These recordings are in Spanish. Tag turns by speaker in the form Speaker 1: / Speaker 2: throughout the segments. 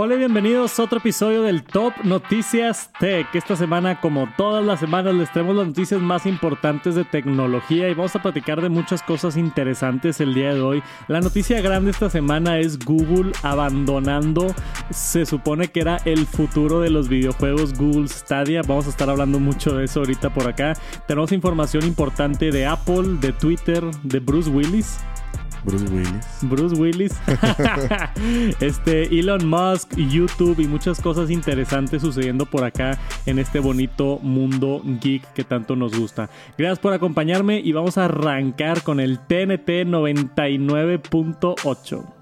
Speaker 1: Hola y bienvenidos a otro episodio del Top Noticias Tech. Esta semana, como todas las semanas, les traemos las noticias más importantes de tecnología y vamos a platicar de muchas cosas interesantes el día de hoy. La noticia grande esta semana es Google abandonando, se supone que era el futuro de los videojuegos Google Stadia. Vamos a estar hablando mucho de eso ahorita por acá. Tenemos información importante de Apple, de Twitter, de Bruce Willis.
Speaker 2: Bruce Willis.
Speaker 1: Bruce Willis. este, Elon Musk, YouTube y muchas cosas interesantes sucediendo por acá en este bonito mundo geek que tanto nos gusta. Gracias por acompañarme y vamos a arrancar con el TNT 99.8.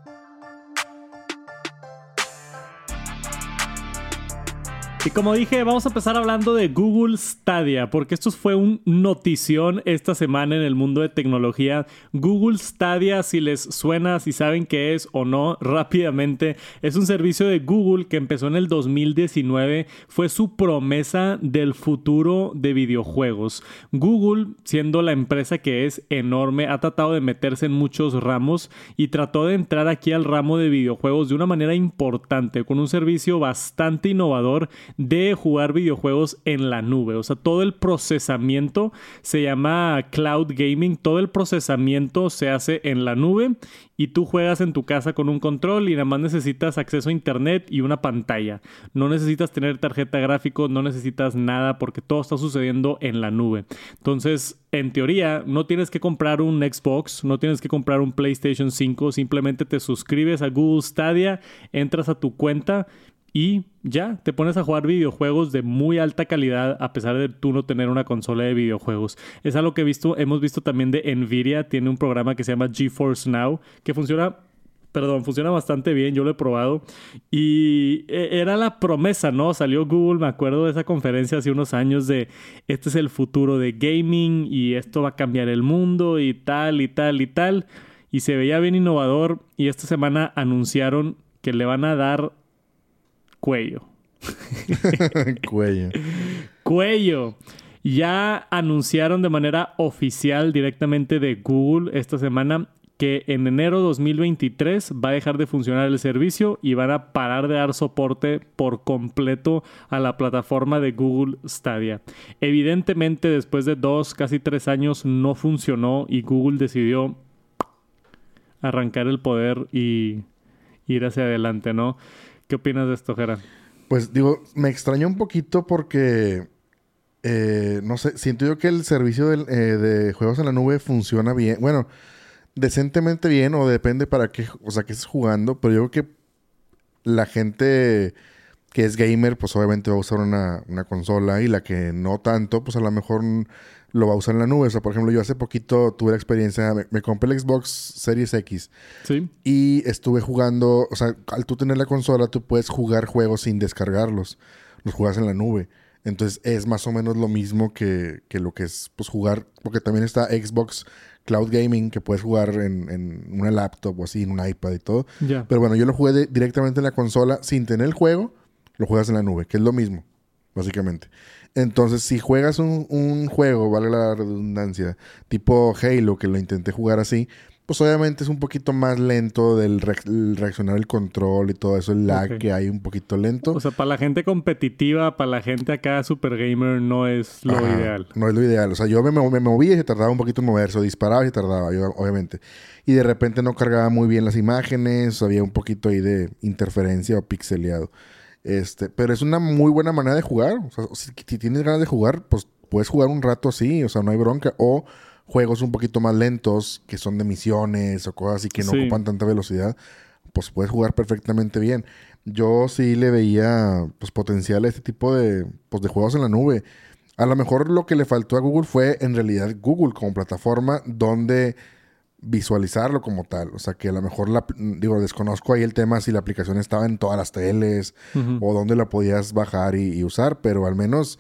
Speaker 1: Y como dije, vamos a empezar hablando de Google Stadia, porque esto fue un notición esta semana en el mundo de tecnología. Google Stadia, si les suena, si saben qué es o no, rápidamente, es un servicio de Google que empezó en el 2019. Fue su promesa del futuro de videojuegos. Google, siendo la empresa que es enorme, ha tratado de meterse en muchos ramos y trató de entrar aquí al ramo de videojuegos de una manera importante, con un servicio bastante innovador de jugar videojuegos en la nube. O sea, todo el procesamiento se llama cloud gaming. Todo el procesamiento se hace en la nube y tú juegas en tu casa con un control y nada más necesitas acceso a internet y una pantalla. No necesitas tener tarjeta gráfica, no necesitas nada porque todo está sucediendo en la nube. Entonces, en teoría, no tienes que comprar un Xbox, no tienes que comprar un PlayStation 5, simplemente te suscribes a Google Stadia, entras a tu cuenta y ya te pones a jugar videojuegos de muy alta calidad a pesar de tú no tener una consola de videojuegos. Es algo que he visto, hemos visto también de Nvidia, tiene un programa que se llama GeForce Now que funciona perdón, funciona bastante bien, yo lo he probado. Y e, era la promesa, ¿no? Salió Google, me acuerdo de esa conferencia hace unos años de este es el futuro de gaming y esto va a cambiar el mundo y tal y tal y tal. Y se veía bien innovador y esta semana anunciaron que le van a dar cuello.
Speaker 2: cuello.
Speaker 1: Cuello. Ya anunciaron de manera oficial directamente de Google esta semana que en enero 2023 va a dejar de funcionar el servicio y van a parar de dar soporte por completo a la plataforma de Google Stadia. Evidentemente después de dos, casi tres años no funcionó y Google decidió arrancar el poder y ir hacia adelante, ¿no? ¿Qué opinas de esto, Gerard?
Speaker 2: Pues digo, me extraña un poquito porque, eh, no sé, siento yo que el servicio de, eh, de, juegos en la nube funciona bien. Bueno, decentemente bien o depende para qué, o sea, que estés jugando, pero yo creo que la gente que es gamer, pues obviamente va a usar una, una consola y la que no tanto, pues a lo mejor lo va a usar en la nube. O sea, por ejemplo, yo hace poquito tuve la experiencia, me, compré el Xbox Series X.
Speaker 1: Sí.
Speaker 2: Y estuve jugando, o sea, al tú tener la consola, tú puedes jugar juegos sin descargarlos. Los juegas en la nube. Entonces es más o menos lo mismo que, que lo que es pues jugar, porque también está Xbox Cloud Gaming que puedes jugar en, en una laptop o así, en un iPad y todo. Pero bueno, yo lo jugué directamente en la consola sin tener el juego, lo juegas en la nube, que es lo mismo, básicamente. Entonces, si juegas un, juego, vale la redundancia, tipo Halo, que lo intenté jugar así, pues obviamente es un poquito más lento del reaccionar el control y todo eso, el lag que hay un poquito lento.
Speaker 1: O sea, para la gente competitiva, para la gente acá super gamer, no es lo ideal.
Speaker 2: No es lo ideal. O sea, yo me, me, movía y se tardaba un poquito en moverse, o disparaba y se tardaba, obviamente. Y de repente no cargaba muy bien las imágenes, había un poquito ahí de interferencia o pixeleado. Este, pero es una muy buena manera de jugar. O sea, si, tienes ganas de jugar, pues puedes jugar un rato así, o sea, no hay bronca. O juegos un poquito más lentos, que son de misiones o cosas así que no ocupan tanta velocidad, pues puedes jugar perfectamente bien. Yo sí le veía pues potencial a este tipo de, pues, de juegos en la nube. A lo mejor lo que le faltó a Google fue en realidad Google como plataforma donde visualizarlo como tal. O sea, que a lo mejor, la, digo, desconozco ahí el tema si la aplicación estaba en todas las teles o dónde la podías bajar y, usar, pero al menos,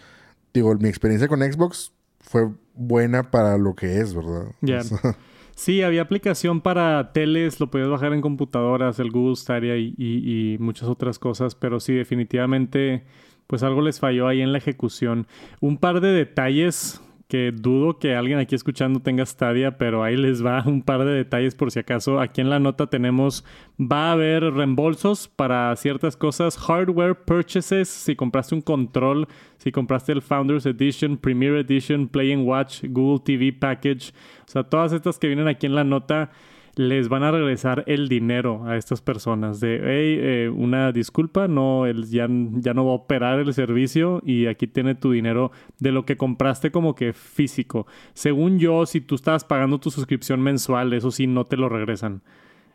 Speaker 2: digo, mi experiencia con Xbox fue buena para lo que es, ¿verdad?
Speaker 1: Ya. sí, había aplicación para teles, lo podías bajar en computadoras, el Google Stadia y, y muchas otras cosas, pero sí, definitivamente, pues algo les falló ahí en la ejecución. Un par de detalles que dudo que alguien aquí escuchando tenga Stadia, pero ahí les va un par de detalles por si acaso. Aquí en la nota tenemos, va a haber reembolsos para ciertas cosas, hardware purchases, si compraste un control, si compraste el Founders Edition, Premier Edition, Play and Watch, Google TV Package, o sea, todas estas que vienen aquí en la nota les van a regresar el dinero a estas personas de, hey, eh, una disculpa, no, el, ya, ya no va a operar el servicio y aquí tiene tu dinero de lo que compraste como que físico. Según yo, si tú estabas pagando tu suscripción mensual, eso sí, no te lo regresan.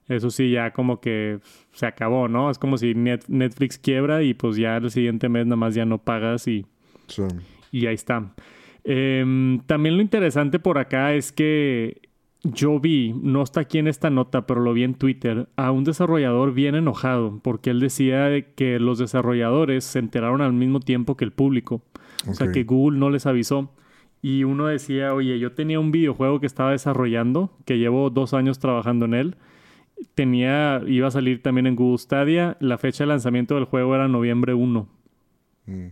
Speaker 1: Eso sí, ya como que se acabó, ¿no? Es como si Netflix quiebra y pues ya el siguiente mes nada más ya no pagas y, y ahí está. Em, también lo interesante por acá es que yo vi, no está aquí en esta nota, pero lo vi en Twitter, a un desarrollador bien enojado porque él decía que los desarrolladores se enteraron al mismo tiempo que el público. O sea, que Google no les avisó. Y uno decía, oye, yo tenía un videojuego que estaba desarrollando, que llevo dos años trabajando en él. Tenía, iba a salir también en Google Stadia. La fecha de lanzamiento del juego era noviembre 1. Mm,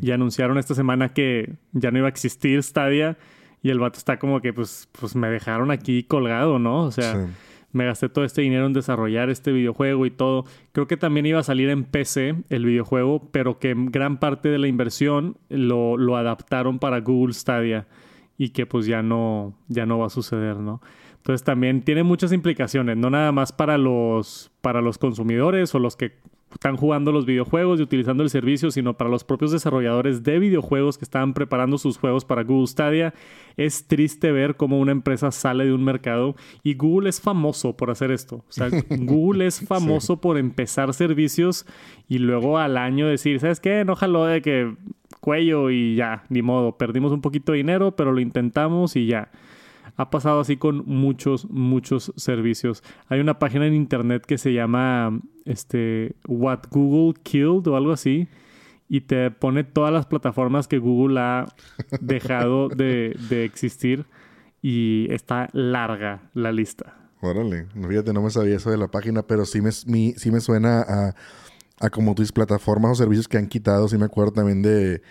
Speaker 1: y anunciaron esta semana que ya no iba a existir Stadia y el vato está como que, pues, pues me dejaron aquí colgado, ¿no? O sea, me gasté todo este dinero en desarrollar este videojuego y todo. Creo que también iba a salir en PC el videojuego, pero que gran parte de la inversión lo, lo adaptaron para Google Stadia y que pues ya no, ya no va a suceder, ¿no? Entonces también tiene muchas implicaciones, no nada más para los, para los consumidores o los que están jugando los videojuegos y utilizando el servicio, sino para los propios desarrolladores de videojuegos que estaban preparando sus juegos para Google Stadia. Es triste ver cómo una empresa sale de un mercado y Google es famoso por hacer esto. O sea, Google es famoso por empezar servicios y luego al año decir, ¿sabes qué? No de que cuello y ya, ni modo. Perdimos un poquito de dinero, pero lo intentamos y ya. Ha pasado así con muchos, muchos servicios. Hay una página en internet que se llama este, What Google Killed o algo así. Y te pone todas las plataformas que Google ha dejado de, existir. Y está larga la lista.
Speaker 2: Órale, fíjate, no me sabía eso de la página, pero sí me, sí me suena a, a como tus plataformas o servicios que han quitado. Sí me acuerdo también de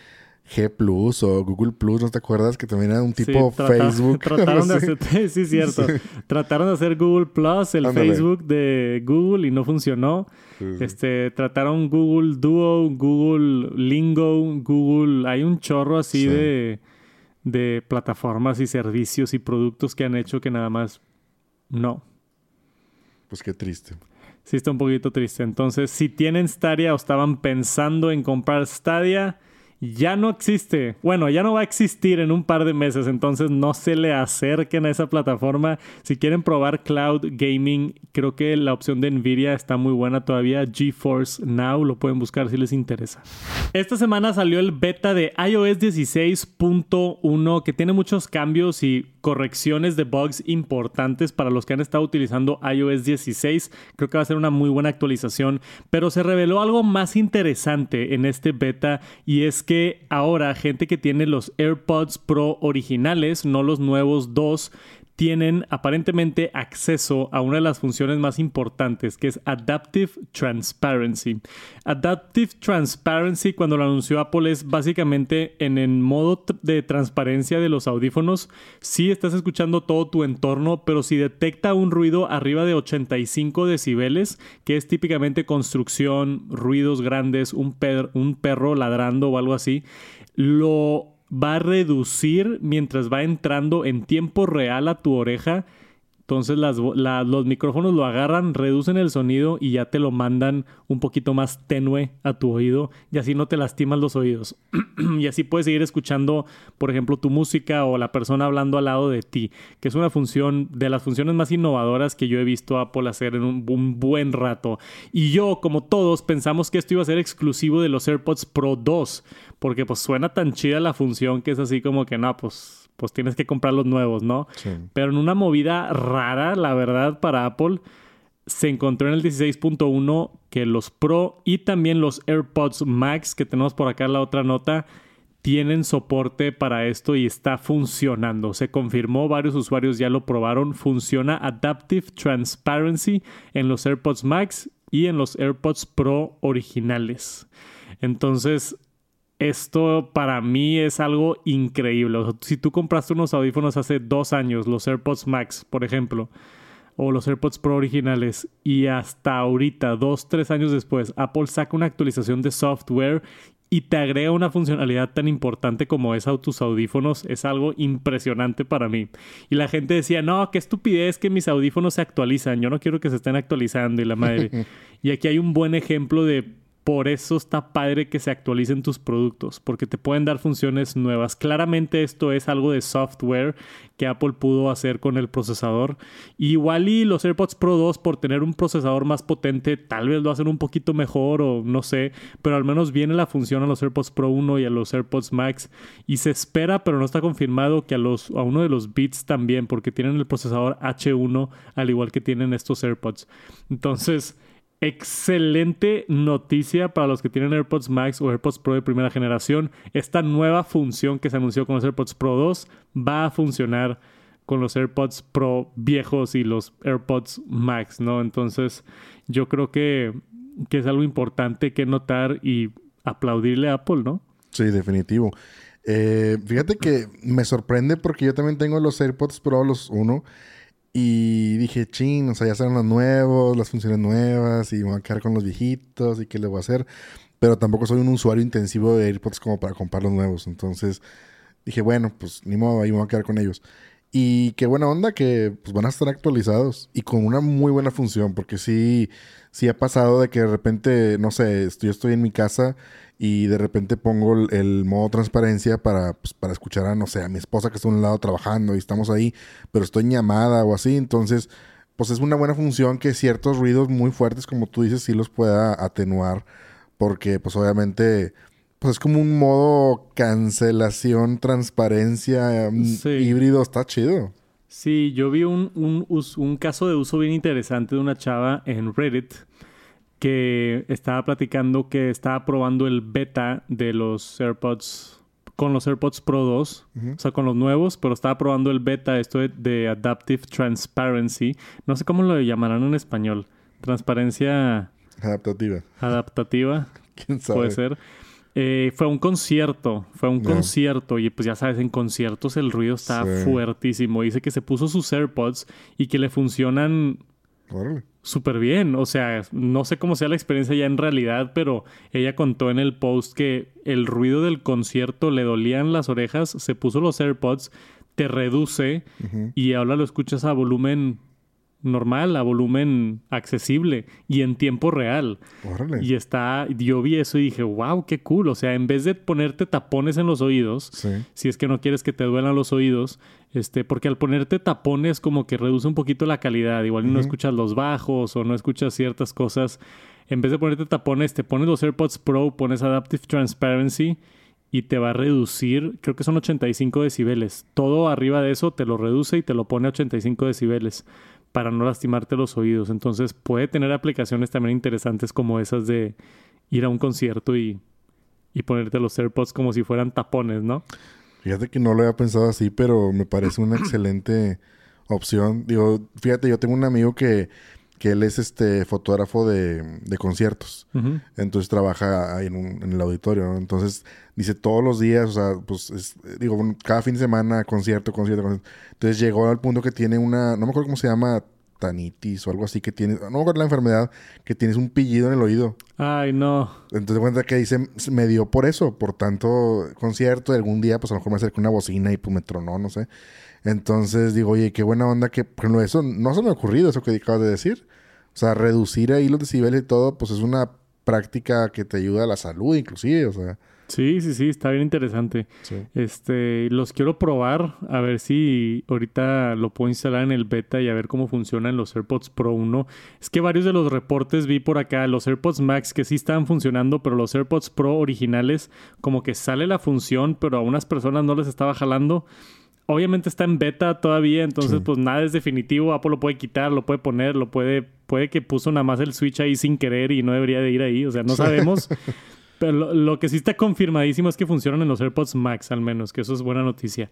Speaker 2: G Plus o Google Plus, ¿no te acuerdas? Que también era un tipo Facebook.
Speaker 1: Trataron de hacer, sí, cierto. Trataron de hacer Google Plus, el Facebook de Google, y no funcionó. Este, trataron Google Duo, Google Lingo, Google. Hay un chorro así de, de plataformas y servicios y productos que han hecho que nada más no.
Speaker 2: Pues qué triste.
Speaker 1: Sí, está un poquito triste. Entonces, si tienen Stadia o estaban pensando en comprar Stadia ya no existe. Bueno, ya no va a existir en un par de meses, entonces no se le acerquen a esa plataforma. Si quieren probar cloud gaming, creo que la opción de Nvidia está muy buena todavía. GeForce Now lo pueden buscar si les interesa. Esta semana salió el beta de iOS 16.1 que tiene muchos cambios y correcciones de bugs importantes para los que han estado utilizando iOS 16. Creo que va a ser una muy buena actualización, pero se reveló algo más interesante en este beta y es que ahora gente que tiene los AirPods Pro originales, no los nuevos dos, tienen aparentemente acceso a una de las funciones más importantes, que es Adaptive Transparency. Adaptive Transparency, cuando lo anunció Apple, es básicamente en el modo de transparencia de los audífonos. Sí estás escuchando todo tu entorno, pero si detecta un ruido arriba de 85 decibeles, que es típicamente construcción, ruidos grandes, un, un perro ladrando o algo así, lo va a reducir mientras va entrando en tiempo real a tu oreja entonces los micrófonos lo agarran, reducen el sonido y ya te lo mandan un poquito más tenue a tu oído y así no te lastimas los oídos. y así puedes seguir escuchando, por ejemplo, tu música o la persona hablando al lado de ti, que es una función de las funciones más innovadoras que yo he visto Apple hacer en un, un buen rato. Y yo, como todos, pensamos que esto iba a ser exclusivo de los AirPods Pro 2, porque pues suena tan chida la función que es así como que no, pues pues tienes que comprar los nuevos, ¿no? Pero en una movida rara, la verdad, para Apple, se encontró en el 16.1 que los Pro y también los AirPods Max, que tenemos por acá la otra nota, tienen soporte para esto y está funcionando. Se confirmó, varios usuarios ya lo probaron. Funciona Adaptive Transparency en los AirPods Max y en los AirPods Pro originales. Entonces, esto para mí es algo increíble. si tú compraste unos audífonos hace dos años, los AirPods Max, por ejemplo, o los AirPods Pro originales, y hasta ahorita, dos, tres años después, Apple saca una actualización de software y te agrega una funcionalidad tan importante como esa a tus audífonos, es algo impresionante para mí. Y la gente decía, no, qué estupidez que mis audífonos se actualizan, yo no quiero que se estén actualizando y la madre. y aquí hay un buen ejemplo de por eso está padre que se actualicen tus productos, porque te pueden dar funciones nuevas. Claramente esto es algo de software que Apple pudo hacer con el procesador. igual y los AirPods Pro 2 por tener un procesador más potente, tal vez lo hacen un poquito mejor o no sé, pero al menos viene la función a los AirPods Pro 1 y a los AirPods Max y se espera, pero no está confirmado que a los a uno de los Beats también, porque tienen el procesador H1 al igual que tienen estos AirPods. Entonces, Excelente noticia para los que tienen AirPods Max o AirPods Pro de primera generación. Esta nueva función que se anunció con los AirPods Pro 2 va a funcionar con los AirPods Pro viejos y los AirPods Max, ¿no? Entonces, yo creo que, que es algo importante que notar y aplaudirle a Apple, ¿no?
Speaker 2: Sí, definitivo. Eh, fíjate que me sorprende porque yo también tengo los AirPods Pro, los 1 y dije, ching, o sea, ya serán los nuevos, las funciones nuevas, y me voy a quedar con los viejitos, y qué le voy a hacer. Pero tampoco soy un usuario intensivo de AirPods como para comprar los nuevos. Entonces dije, bueno, pues ni modo, ahí me voy a quedar con ellos. Y qué buena onda que pues, van a estar actualizados y con una muy buena función, porque sí, sí ha pasado de que de repente, no sé, yo estoy en mi casa y de repente pongo el, modo transparencia para, pues, para escuchar a, no sé, a mi esposa que está a un lado trabajando y estamos ahí, pero estoy en llamada o así, entonces, pues es una buena función que ciertos ruidos muy fuertes, como tú dices, sí los pueda atenuar, porque pues obviamente... Pues es como un modo cancelación, transparencia, mm, híbrido, está chido.
Speaker 1: Sí, yo vi un, un, un caso de uso bien interesante de una chava en Reddit que estaba platicando que estaba probando el beta de los AirPods con los AirPods Pro 2, o sea, con los nuevos, pero estaba probando el beta, esto de, Adaptive Transparency. No sé cómo lo llamarán en español. Transparencia...
Speaker 2: Adaptativa.
Speaker 1: Adaptativa. ¿Quién sabe? Puede ser. Eh, fue un concierto, fue un concierto y pues ya sabes, en conciertos el ruido está fuertísimo. Dice que se puso sus AirPods y que le funcionan súper bien. O sea, no sé cómo sea la experiencia ya en realidad, pero ella contó en el post que el ruido del concierto le dolían las orejas, se puso los AirPods, te reduce y ahora lo escuchas a volumen normal, a volumen accesible y en tiempo real. Y está, yo vi eso y dije, wow, qué cool. O sea, en vez de ponerte tapones en los oídos, si es que no quieres que te duelan los oídos, este, porque al ponerte tapones como que reduce un poquito la calidad. Igual no escuchas los bajos o no escuchas ciertas cosas. En vez de ponerte tapones, te pones los AirPods Pro, pones Adaptive Transparency y te va a reducir, creo que son 85 decibeles. Todo arriba de eso te lo reduce y te lo pone a 85 decibeles para no lastimarte los oídos. Entonces puede tener aplicaciones también interesantes como esas de ir a un concierto y, y ponerte los AirPods como si fueran tapones, ¿no?
Speaker 2: Fíjate que no lo había pensado así, pero me parece una excelente opción. Digo, fíjate, yo tengo un amigo que, que él es este fotógrafo de, de conciertos. Entonces trabaja ahí en, un, en el auditorio. Entonces dice todos los días, o sea, pues digo, cada fin de semana concierto, concierto, concierto. Entonces llegó al punto que tiene una, no me acuerdo cómo se llama, tanitis o algo así que tiene, no me acuerdo la enfermedad, que tienes un pillido en el oído.
Speaker 1: Ay, no.
Speaker 2: Entonces cuenta que dice, me dio por eso, por tanto concierto, y algún día pues a lo mejor me acerqué una bocina y pues me tronó, no sé. Entonces digo, oye, qué buena onda que, por ejemplo, eso no se me ha ocurrido, eso que acabas de decir. O sea, reducir ahí los decibeles y todo, pues es una práctica que te ayuda a la salud inclusive, o sea.
Speaker 1: Sí, sí, sí, está bien interesante. Este, los quiero probar, a ver si ahorita lo puedo instalar en el beta y a ver cómo funcionan los AirPods Pro 1. Es que varios de los reportes vi por acá, los AirPods Max que sí estaban funcionando, pero los AirPods Pro originales como que sale la función, pero a unas personas no les estaba jalando. Obviamente está en beta todavía, entonces pues nada es definitivo. Apple lo puede quitar, lo puede poner, lo puede, puede que puso nada más el switch ahí sin querer y no debería de ir ahí. O sea, no sabemos. Pero lo, que sí está confirmadísimo es que funcionan en los AirPods Max, al menos, que eso es buena noticia.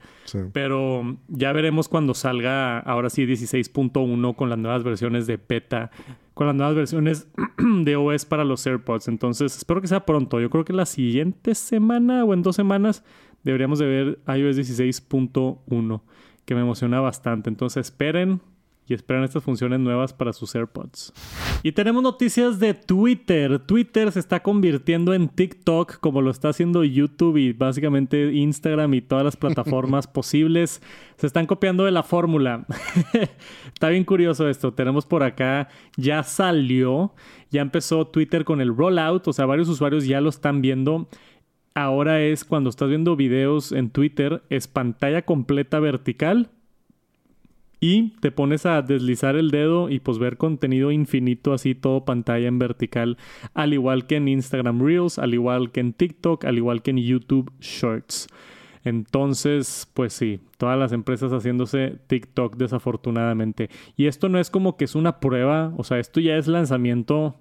Speaker 1: Pero ya veremos cuando salga ahora sí 16.1 con las nuevas versiones de beta, con las nuevas versiones de OS para los AirPods. Entonces, espero que sea pronto. Yo creo que la siguiente semana o en dos semanas deberíamos de ver iOS 16.1, que me emociona bastante. Entonces, esperen y esperan estas funciones nuevas para sus AirPods. Y tenemos noticias de Twitter. Twitter se está convirtiendo en TikTok como lo está haciendo YouTube y básicamente Instagram y todas las plataformas posibles. Se están copiando de la fórmula. está bien curioso esto. Tenemos por acá, ya salió, ya empezó Twitter con el rollout, o sea, varios usuarios ya lo están viendo. Ahora es cuando estás viendo videos en Twitter, es pantalla completa vertical y te pones a deslizar el dedo y pues ver contenido infinito así todo pantalla en vertical, al igual que en Instagram Reels, al igual que en TikTok, al igual que en YouTube Shorts. Entonces, pues sí, todas las empresas haciéndose TikTok desafortunadamente. Y esto no es como que es una prueba, o sea, esto ya es lanzamiento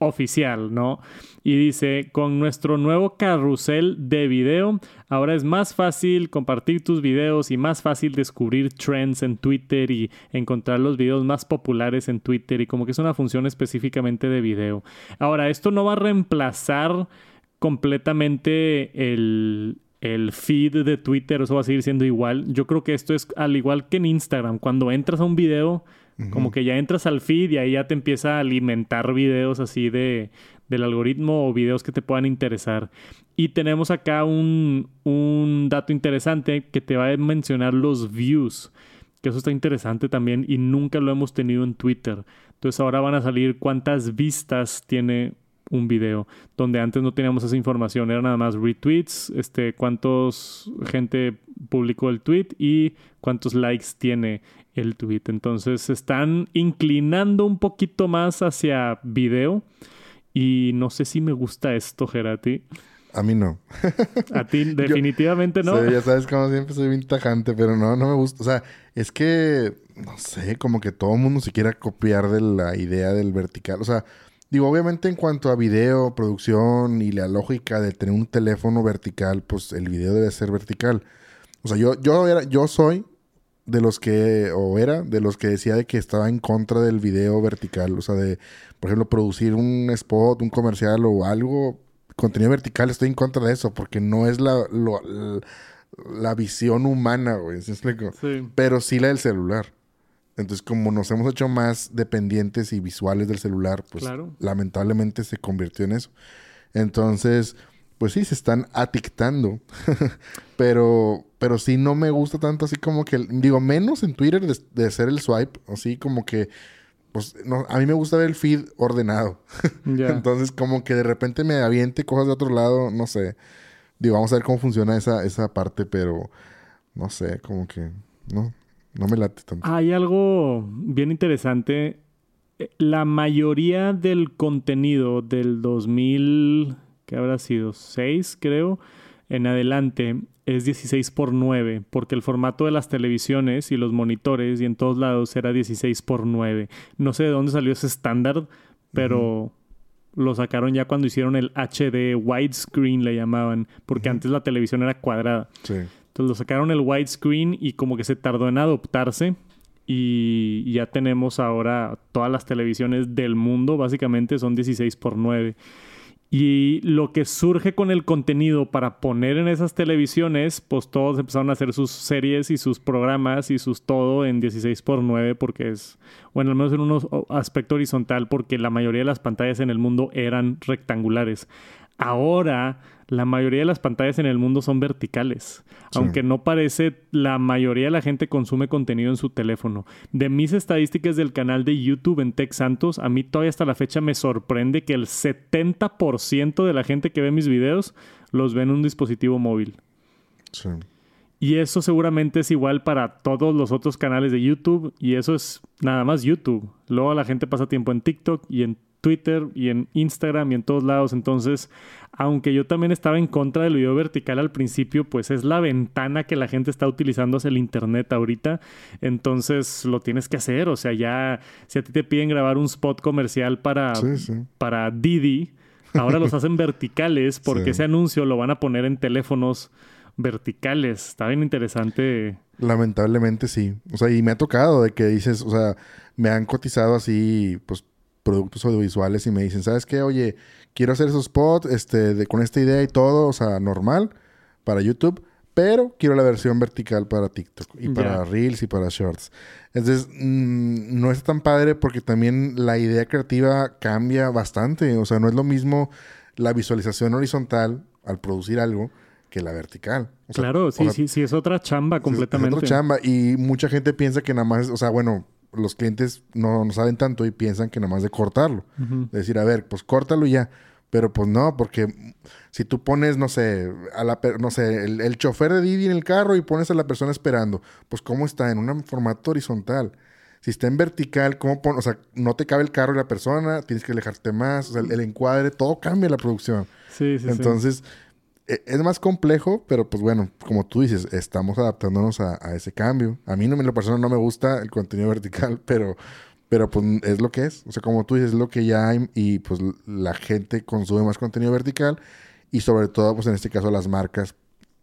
Speaker 1: oficial, ¿no? Y dice, con nuestro nuevo carrusel de video, ahora es más fácil compartir tus videos y más fácil descubrir trends en Twitter y encontrar los videos más populares en Twitter y como que es una función específicamente de video. Ahora, esto no va a reemplazar completamente el, el feed de Twitter, eso va a seguir siendo igual. Yo creo que esto es al igual que en Instagram, cuando entras a un video como que ya entras al feed y ahí ya te empieza a alimentar videos así de, del algoritmo o videos que te puedan interesar. Y tenemos acá un, un dato interesante que te va a mencionar los views. Que eso está interesante también y nunca lo hemos tenido en Twitter. Entonces ahora van a salir cuántas vistas tiene un video, donde antes no teníamos esa información, era nada más retweets, este, cuántos gente publicó el tweet y cuántos likes tiene el tweet. Entonces se están inclinando un poquito más hacia video y no sé si me gusta esto, Gerati.
Speaker 2: A mí no.
Speaker 1: A ti definitivamente no.
Speaker 2: ya sabes, como siempre soy bien tajante, pero no, no me gusta. O sea, es que, no sé, como que todo el mundo se quiera copiar de la idea del vertical. O sea, Digo, obviamente en cuanto a video, producción y la lógica de tener un teléfono vertical, pues el video debe ser vertical. O sea, yo, yo, era, yo soy de los que, o era, de los que decía de que estaba en contra del video vertical. O sea, de, por ejemplo, producir un spot, un comercial o algo, contenido vertical, estoy en contra de eso, porque no es la, la, visión humana, güey. ¿Sí explico? Sí. Pero sí la del celular. Entonces, como nos hemos hecho más dependientes y visuales del celular, pues lamentablemente se convirtió en eso. Entonces, pues sí, se están atictando. pero, pero sí no me gusta tanto así como que, digo, menos en Twitter de, de hacer el swipe, así como que, pues no, a mí me gusta ver el feed ordenado. Entonces, como que de repente me aviente cosas de otro lado, no sé. Digo, vamos a ver cómo funciona esa, esa parte, pero no sé, como que, no, no me late tanto.
Speaker 1: Hay algo bien interesante. Eh, la mayoría del contenido del 2000, ¿qué habrá sido? 6, creo, en adelante es 16 por 9, porque el formato de las televisiones y los monitores y en todos lados era 16 por 9. No sé de dónde salió ese estándar, pero lo sacaron ya cuando hicieron el HD widescreen, le llamaban, porque antes la televisión era cuadrada. Sí. Entonces lo sacaron el widescreen y como que se tardó en adoptarse. Y ya tenemos ahora todas las televisiones del mundo, básicamente son 16 por 9. Y lo que surge con el contenido para poner en esas televisiones, pues todos empezaron a hacer sus series y sus programas y sus todo en 16 por 9 porque es, bueno, al menos en un aspecto horizontal porque la mayoría de las pantallas en el mundo eran rectangulares. Ahora la mayoría de las pantallas en el mundo son verticales. Aunque no parece, la mayoría de la gente consume contenido en su teléfono. De mis estadísticas del canal de YouTube en Tech Santos, a mí todavía hasta la fecha me sorprende que el 70% de la gente que ve mis videos los ve en un dispositivo móvil. Sí. Y eso seguramente es igual para todos los otros canales de YouTube. Y eso es nada más YouTube. Luego la gente pasa tiempo en TikTok y en Twitter y en Instagram y en todos lados. Entonces, aunque yo también estaba en contra del video vertical al principio, pues es la ventana que la gente está utilizando hacia el Internet ahorita. Entonces, lo tienes que hacer. O sea, ya, si a ti te piden grabar un spot comercial para, para Didi, Ahora los hacen verticales porque ese anuncio lo van a poner en teléfonos verticales. Está bien interesante.
Speaker 2: Lamentablemente sí. O sea, y me ha tocado de que dices, o sea, me han cotizado así, pues, productos audiovisuales y me dicen, ¿sabes qué? Oye, quiero hacer esos spots este, de, con esta idea y todo, o sea, normal para YouTube, pero quiero la versión vertical para TikTok y para Reels y para Shorts. Entonces, mm, no es tan padre porque también la idea creativa cambia bastante. O sea, no es lo mismo la visualización horizontal al producir algo que la vertical.
Speaker 1: claro, sí, sí, sí, es otra chamba completamente. Es otra
Speaker 2: chamba y mucha gente piensa que nada más, o sea, bueno, los clientes no, no saben tanto y piensan que nada más de cortarlo. decir, a ver, pues córtalo y ya. Pero pues no, porque si tú pones, no sé, a la no sé, el, chofer de Didi en el carro y pones a la persona esperando, pues cómo está en un formato horizontal. Si está en vertical, ¿cómo pones? O sea, no te cabe el carro y la persona, tienes que alejarte más, o sea, el, encuadre, todo cambia la producción.
Speaker 1: Sí, sí,
Speaker 2: Entonces, es más complejo, pero pues bueno, como tú dices, estamos adaptándonos a, ese cambio. A mí, no, en lo personal, no me gusta el contenido vertical, pero pero pues es lo que es. O sea, como tú dices, es lo que ya hay y pues la gente consume más contenido vertical y sobre todo, pues en este caso las marcas,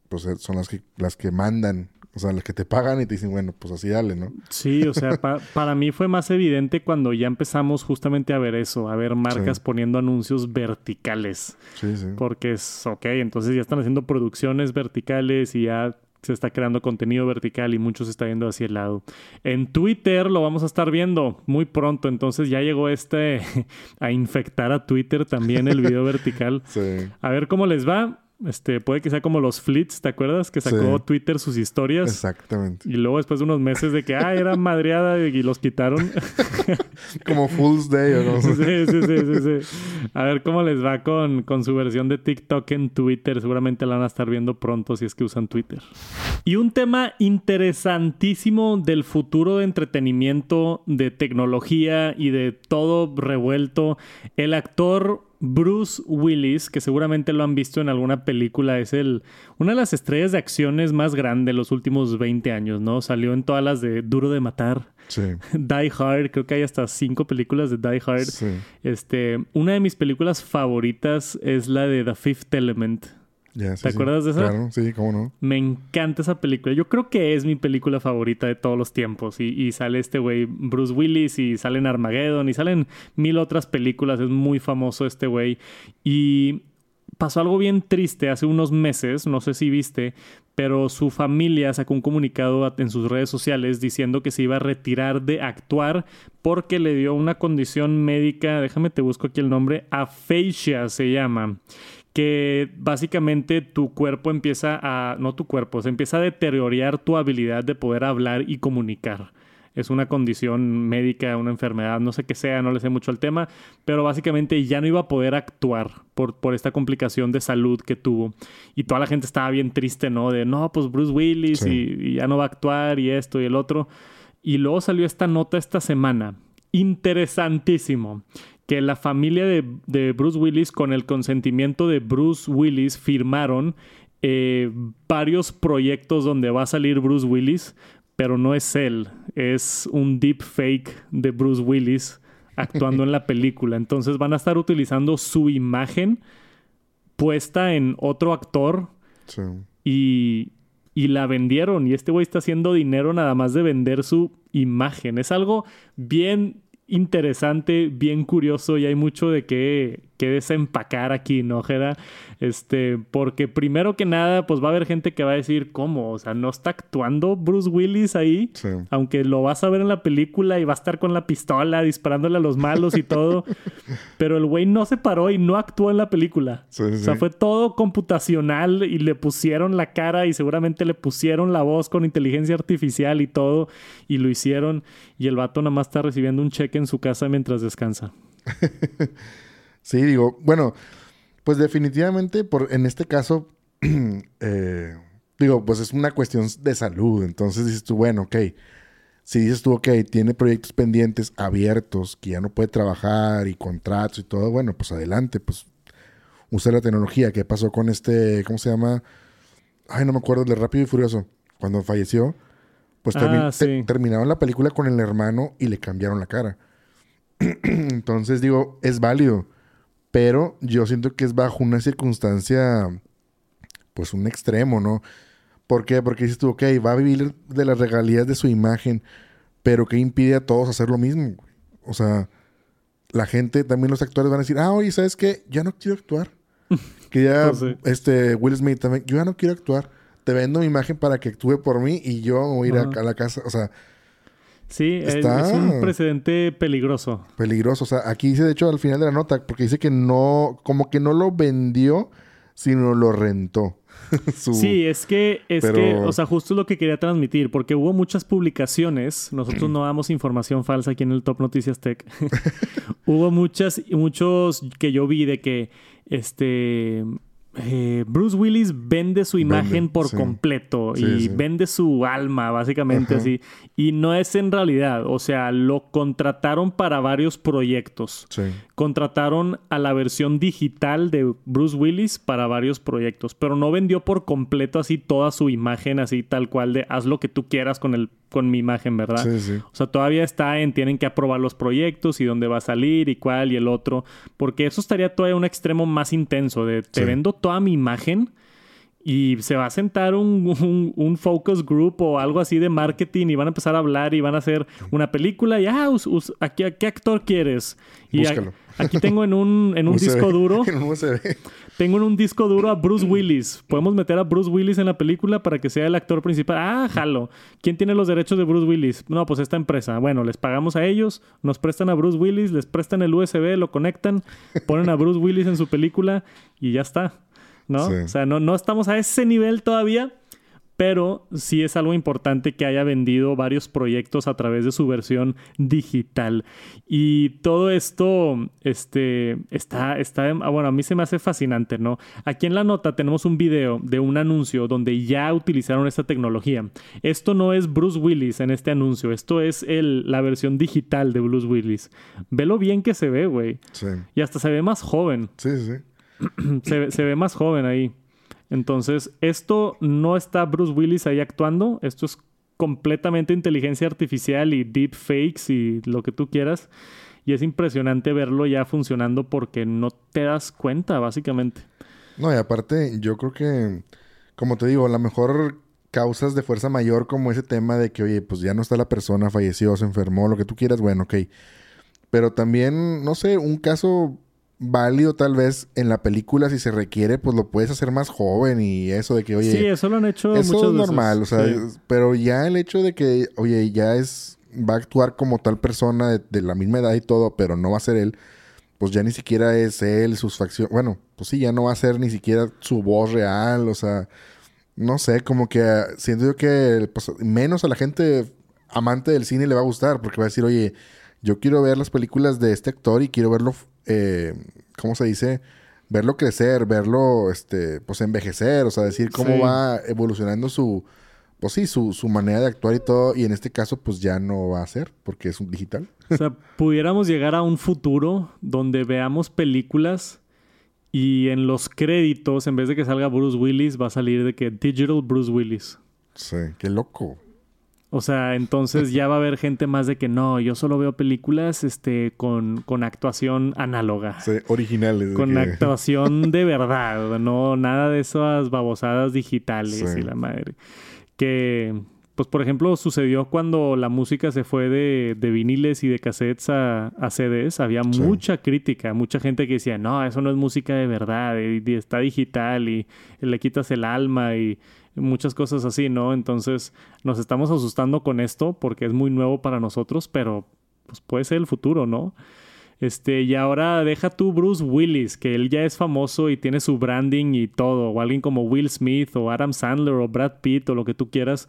Speaker 2: pues son las que, las que mandan. O sea, las que te pagan y te dicen, bueno, pues así dale, ¿no?
Speaker 1: Sí, o sea, para mí fue más evidente cuando ya empezamos justamente a ver eso, a ver marcas poniendo anuncios verticales.
Speaker 2: Sí, sí.
Speaker 1: Porque es, ok, entonces ya están haciendo producciones verticales y ya se está creando contenido vertical y mucho se está yendo hacia el lado. En Twitter lo vamos a estar viendo muy pronto, entonces ya llegó este a infectar a Twitter también el video vertical. A ver cómo les va. Este, puede que sea como los flits, ¿te acuerdas? Que sacó Twitter sus historias.
Speaker 2: Exactamente.
Speaker 1: Y luego después de unos meses de que, ah, era madreada y los quitaron.
Speaker 2: como Fool's Day o no
Speaker 1: sé. Sí, sí, sí, sí, A ver cómo les va con, con su versión de TikTok en Twitter. Seguramente la van a estar viendo pronto si es que usan Twitter. Y un tema interesantísimo del futuro de entretenimiento, de tecnología y de todo revuelto. El actor Bruce Willis, que seguramente lo han visto en alguna película, es el una de las estrellas de acciones más grandes de los últimos 20 años, ¿no? Salió en todas las de Duro de Matar.
Speaker 2: Sí.
Speaker 1: Die Hard, creo que hay hasta cinco películas de Die Hard. Este, una de mis películas favoritas es la de The Fifth Element. ¿Te acuerdas de esa?
Speaker 2: Claro, sí, cómo no.
Speaker 1: Me encanta esa película. Yo creo que es mi película favorita de todos los tiempos. Y, sale este güey, Bruce Willis, y salen Armageddon, y salen mil otras películas. Es muy famoso este güey. Y pasó algo bien triste hace unos meses, no sé si viste, pero su familia sacó un comunicado en sus redes sociales diciendo que se iba a retirar de actuar porque le dio una condición médica, déjame te busco aquí el nombre, aphasia se llama que básicamente tu cuerpo empieza a, no tu cuerpo, se empieza a deteriorar tu habilidad de poder hablar y comunicar. Es una condición médica, una enfermedad, no sé qué sea, no le sé mucho al tema, pero básicamente ya no iba a poder actuar por, por esta complicación de salud que tuvo. Y toda la gente estaba bien triste, ¿no? De, no, pues Bruce Willis y ya no va a actuar y esto y el otro. Y luego salió esta nota esta semana. Interesantísimo que la familia de, Bruce Willis, con el consentimiento de Bruce Willis, firmaron eh, varios proyectos donde va a salir Bruce Willis, pero no es él, es un deep fake de Bruce Willis actuando en la película. Entonces van a estar utilizando su imagen puesta en otro actor y, y la vendieron. Y este güey está haciendo dinero nada más de vender su imagen. Es algo bien interesante, bien curioso y hay mucho de qué, que desempacar aquí, ¿no, Jera? Este, porque primero que nada, pues va a haber gente que va a decir, ¿cómo? O sea, no está actuando Bruce Willis ahí, aunque lo vas a ver en la película y va a estar con la pistola disparándole a los malos y todo, pero el güey no se paró y no actuó en la película. o sea, fue todo computacional y le pusieron la cara y seguramente le pusieron la voz con inteligencia artificial y todo y lo hicieron y el vato nada más está recibiendo un cheque en su casa mientras descansa.
Speaker 2: Sí, digo, bueno, pues definitivamente por, en este caso, eh, digo, pues es una cuestión de salud. Entonces dices tú, bueno, ok. Si dices tú, ok, tiene proyectos pendientes abiertos, que ya no puede trabajar y contratos y todo, bueno, pues adelante, pues usa la tecnología. ¿Qué pasó con este, cómo se llama? Ay, no me acuerdo, de Rápido y Furioso, cuando falleció. Pues ah, terminaron la película con el hermano y le cambiaron la cara. Entonces digo, es válido Pero yo siento que es bajo una circunstancia, pues un extremo, ¿no? ¿Por qué? Porque dices tú, ok, va a vivir de las regalías de su imagen, pero ¿qué impide a todos hacer lo mismo? O sea, la gente, también los actores van a decir, ah, oye, ¿sabes qué? Ya no quiero actuar. que ya,
Speaker 1: sí.
Speaker 2: este, Will Smith también, yo ya no quiero actuar. Te vendo mi imagen para que actúe por mí y yo voy a ir a la casa. O sea,
Speaker 1: Sí, es-
Speaker 2: Está-
Speaker 1: es un precedente peligroso.
Speaker 2: peligroso. O sea, aquí dice, de hecho, al final de la nota, porque dice que no, como que no lo vendió, sino lo rentó. Su-
Speaker 1: Sí, es que, es
Speaker 2: Pero-
Speaker 1: que, o sea, justo es lo que quería transmitir, porque hubo muchas publicaciones, nosotros no damos información falsa aquí en el Top Noticias Tech. hubo muchas, muchos que yo vi de que, este, eh, Bruce Willis vende su imagen
Speaker 2: Vende,
Speaker 1: por
Speaker 2: sí.
Speaker 1: completo
Speaker 2: Sí,
Speaker 1: y
Speaker 2: sí.
Speaker 1: vende su alma, básicamente
Speaker 2: Ajá.
Speaker 1: así. Y no es en realidad, o sea, lo contrataron para varios proyectos contrataron a la versión digital de Bruce Willis para varios proyectos, pero no vendió por completo así toda su imagen, así tal cual de haz lo que tú quieras con el con mi imagen, ¿verdad? O sea, todavía está en tienen que aprobar los proyectos y dónde va a salir y cuál y el otro, porque eso estaría todavía un extremo más intenso de te vendo toda mi imagen y se va a sentar un, un- un focus group o algo así de marketing y van a empezar a hablar y van a hacer una película y ah, us- us- ¿a, qué, a qué actor quieres? Y a- aquí tengo en un, en un
Speaker 2: USB.
Speaker 1: disco duro,
Speaker 2: en un USB.
Speaker 1: tengo en un disco duro a Bruce Willis. Podemos meter a Bruce Willis en la película para que sea el actor principal. Ah, jalo. ¿Quién tiene los derechos de Bruce Willis? No, pues esta empresa. Bueno, les pagamos a ellos, nos prestan a Bruce Willis, les prestan el USB, lo conectan, ponen a Bruce Willis en su película y ya está. ¿No?
Speaker 2: Sí.
Speaker 1: O sea, no, no estamos a ese nivel todavía, pero sí es algo importante que haya vendido varios proyectos a través de su versión digital. Y todo esto este, está, está, ah, bueno, a mí se me hace fascinante, ¿no? Aquí en la nota tenemos un video de un anuncio donde ya utilizaron esta tecnología. Esto no es Bruce Willis en este anuncio, esto es el, la versión digital de Bruce Willis. Ve lo bien que se ve, güey.
Speaker 2: Sí.
Speaker 1: Y hasta se ve más joven
Speaker 2: sí, sí.
Speaker 1: se, se ve más joven ahí. Entonces, esto no está Bruce Willis ahí actuando. Esto es completamente inteligencia artificial y deep fakes y lo que tú quieras. Y es impresionante verlo ya funcionando porque no te das cuenta, básicamente.
Speaker 2: No, y aparte, yo creo que, como te digo, a lo mejor causas de fuerza mayor como ese tema de que, oye, pues ya no está la persona, falleció, se enfermó, lo que tú quieras, bueno, ok. Pero también, no sé, un caso válido tal vez en la película, si se requiere, pues lo puedes hacer más joven y eso de que, oye,
Speaker 1: sí, eso lo han hecho
Speaker 2: eso es
Speaker 1: veces.
Speaker 2: normal, o sea,
Speaker 1: Sí.
Speaker 2: pero ya el hecho de que, oye, ya es, va a actuar como tal persona de, de la misma edad y todo, pero no va a ser él, pues ya ni siquiera es él, sus facciones, bueno, pues sí, ya no va a ser ni siquiera su voz real, o sea, no sé, como que ah, siento yo que pues, menos a la gente amante del cine le va a gustar, porque va a decir, oye, yo quiero ver las películas de este actor y quiero verlo, eh, ¿cómo se dice? Verlo crecer, verlo, este, pues envejecer, o sea, decir cómo
Speaker 1: Sí.
Speaker 2: va evolucionando su, pues sí, su, su manera de actuar y todo, y en este caso, pues ya no va a ser, porque es un digital.
Speaker 1: O sea, pudiéramos llegar a un futuro donde veamos películas y en los créditos, en vez de que salga Bruce Willis, va a salir de que Digital Bruce Willis.
Speaker 2: Sí, qué loco.
Speaker 1: O sea, entonces ya va a haber gente más de que no, yo solo veo películas este, con, con actuación análoga.
Speaker 2: Sí, originales.
Speaker 1: Con
Speaker 2: que-
Speaker 1: actuación de verdad, no nada de esas babosadas digitales
Speaker 2: Sí.
Speaker 1: y la madre. Que, pues por ejemplo, sucedió cuando la música se fue de, de viniles y de cassettes a, a CDs. Había
Speaker 2: Sí.
Speaker 1: mucha crítica, mucha gente que decía, no, eso no es música de verdad, y, y está digital y, le quitas el alma y muchas cosas así, ¿no? Entonces nos estamos asustando con esto porque es muy nuevo para nosotros, pero pues puede ser el futuro, ¿no? Este, y ahora deja tú Bruce Willis, que él ya es famoso y tiene su branding y todo, o alguien como Will Smith o Adam Sandler o Brad Pitt o lo que tú quieras.